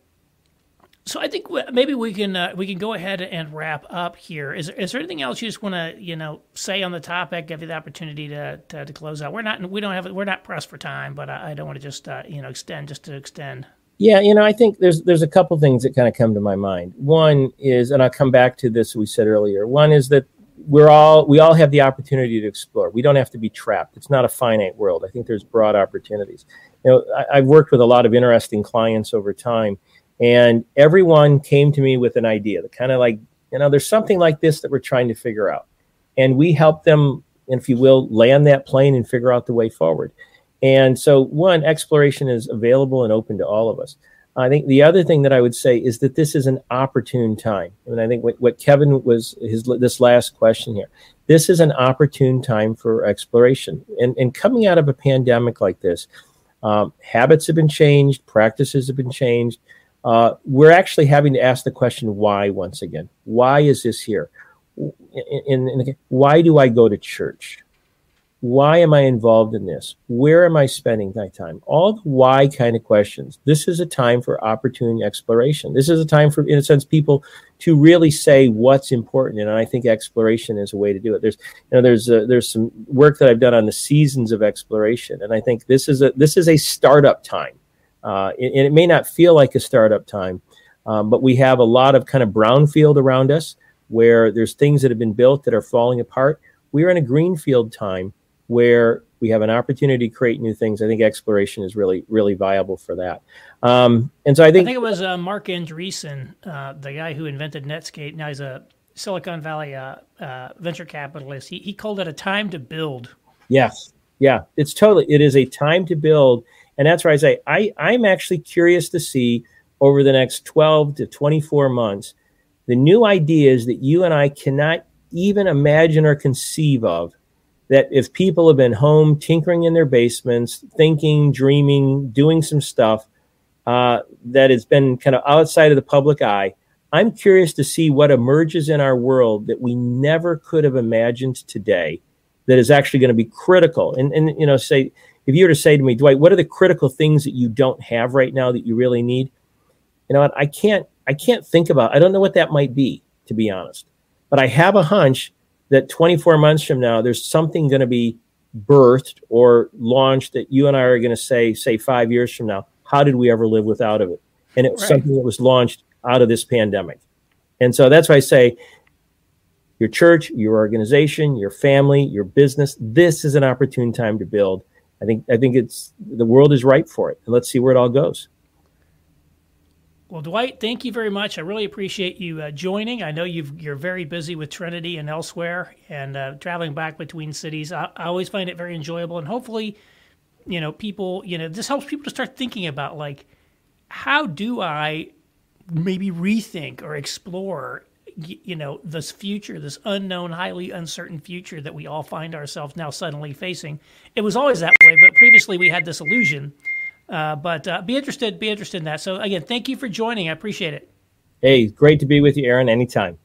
Speaker 1: so I think maybe we can uh, we can go ahead and wrap up here. Is, is there anything else you just want to you know say on the topic? Give you the opportunity to, to, to close out. We're not we don't have we're not pressed for time, but I, I don't want to just uh, you know extend just to extend.
Speaker 2: Yeah, you know, I think there's there's a couple things that kind of come to my mind. One is, and I'll come back to this we said earlier. One is that we're all we all have the opportunity to explore. We don't have to be trapped. It's not a finite world. I think there's broad opportunities. You know, I, I've worked with a lot of interesting clients over time and everyone came to me with an idea that kind of like, you know, there's something like this that we're trying to figure out. And we help them, if you will, land that plane and figure out the way forward. And so, one, exploration is available and open to all of us. I think the other thing that I would say is that this is an opportune time. And I think what, what Kevin was his this last question here. This is an opportune time for exploration. And, and coming out of a pandemic like this, um, habits have been changed, practices have been changed uh, we're actually having to ask the question why once again. Why is this here? And, why do I go to church? Why am I involved in this? Where am I spending my time? All the why kind of questions. This is a time for opportune exploration. This is a time for, in a sense, people to really say what's important. And I think exploration is a way to do it. There's, you know, there's a, there's some work that I've done on the seasons of exploration, and I think this is a this is a startup time uh, and, it may not feel like a startup time, um, but we have a lot of kind of brownfield around us where there's things that have been built that are falling apart. We're in a greenfield time where we have an opportunity to create new things. I think exploration is really, really viable for that. Um, and so I think
Speaker 1: I think it was uh, Marc Andreessen, uh, the guy who invented Netscape. Now he's a Silicon Valley uh, uh, venture capitalist. He, he called it a time to build.
Speaker 2: Yes, yeah, it's totally. It is a time to build, and that's where I say I, I'm actually curious to see over the next 12 to 24 months the new ideas that you and I cannot even imagine or conceive of. That if people have been home tinkering in their basements, thinking, dreaming, doing some stuff uh, that has been kind of outside of the public eye, I'm curious to see what emerges in our world that we never could have imagined today that is actually going to be critical. And, and you know, say, if you were to say to me, Dwight, what are the critical things that you don't have right now that you really need? You know what? I can't I can't think about. I don't know what that might be, to be honest. But I have a hunch that 24 months from now, there's something going to be birthed or launched that you and I are going to say, say five years from now, how did we ever live without of it? And it was right. something that was launched out of this pandemic. And so that's why I say your church, your organization, your family, your business, this is an opportune time to build. I think I think it's the world is ripe for it. And let's see where it all goes.
Speaker 1: Well, Dwight, thank you very much. I really appreciate you uh, joining. I know you are very busy with Trinity and elsewhere, and uh, traveling back between cities. I, I, always find it very enjoyable, and hopefully, you know, people, you know, this helps people to start thinking about like, how do I maybe rethink or explore, you know, this future, this unknown, highly uncertain future that we all find ourselves now suddenly facing. It was always that way, but previously we had this illusion uh, but uh, be interested, be interested in that. So again, thank you for joining. I appreciate it.
Speaker 2: Hey, great to be with you, Aaron. Anytime.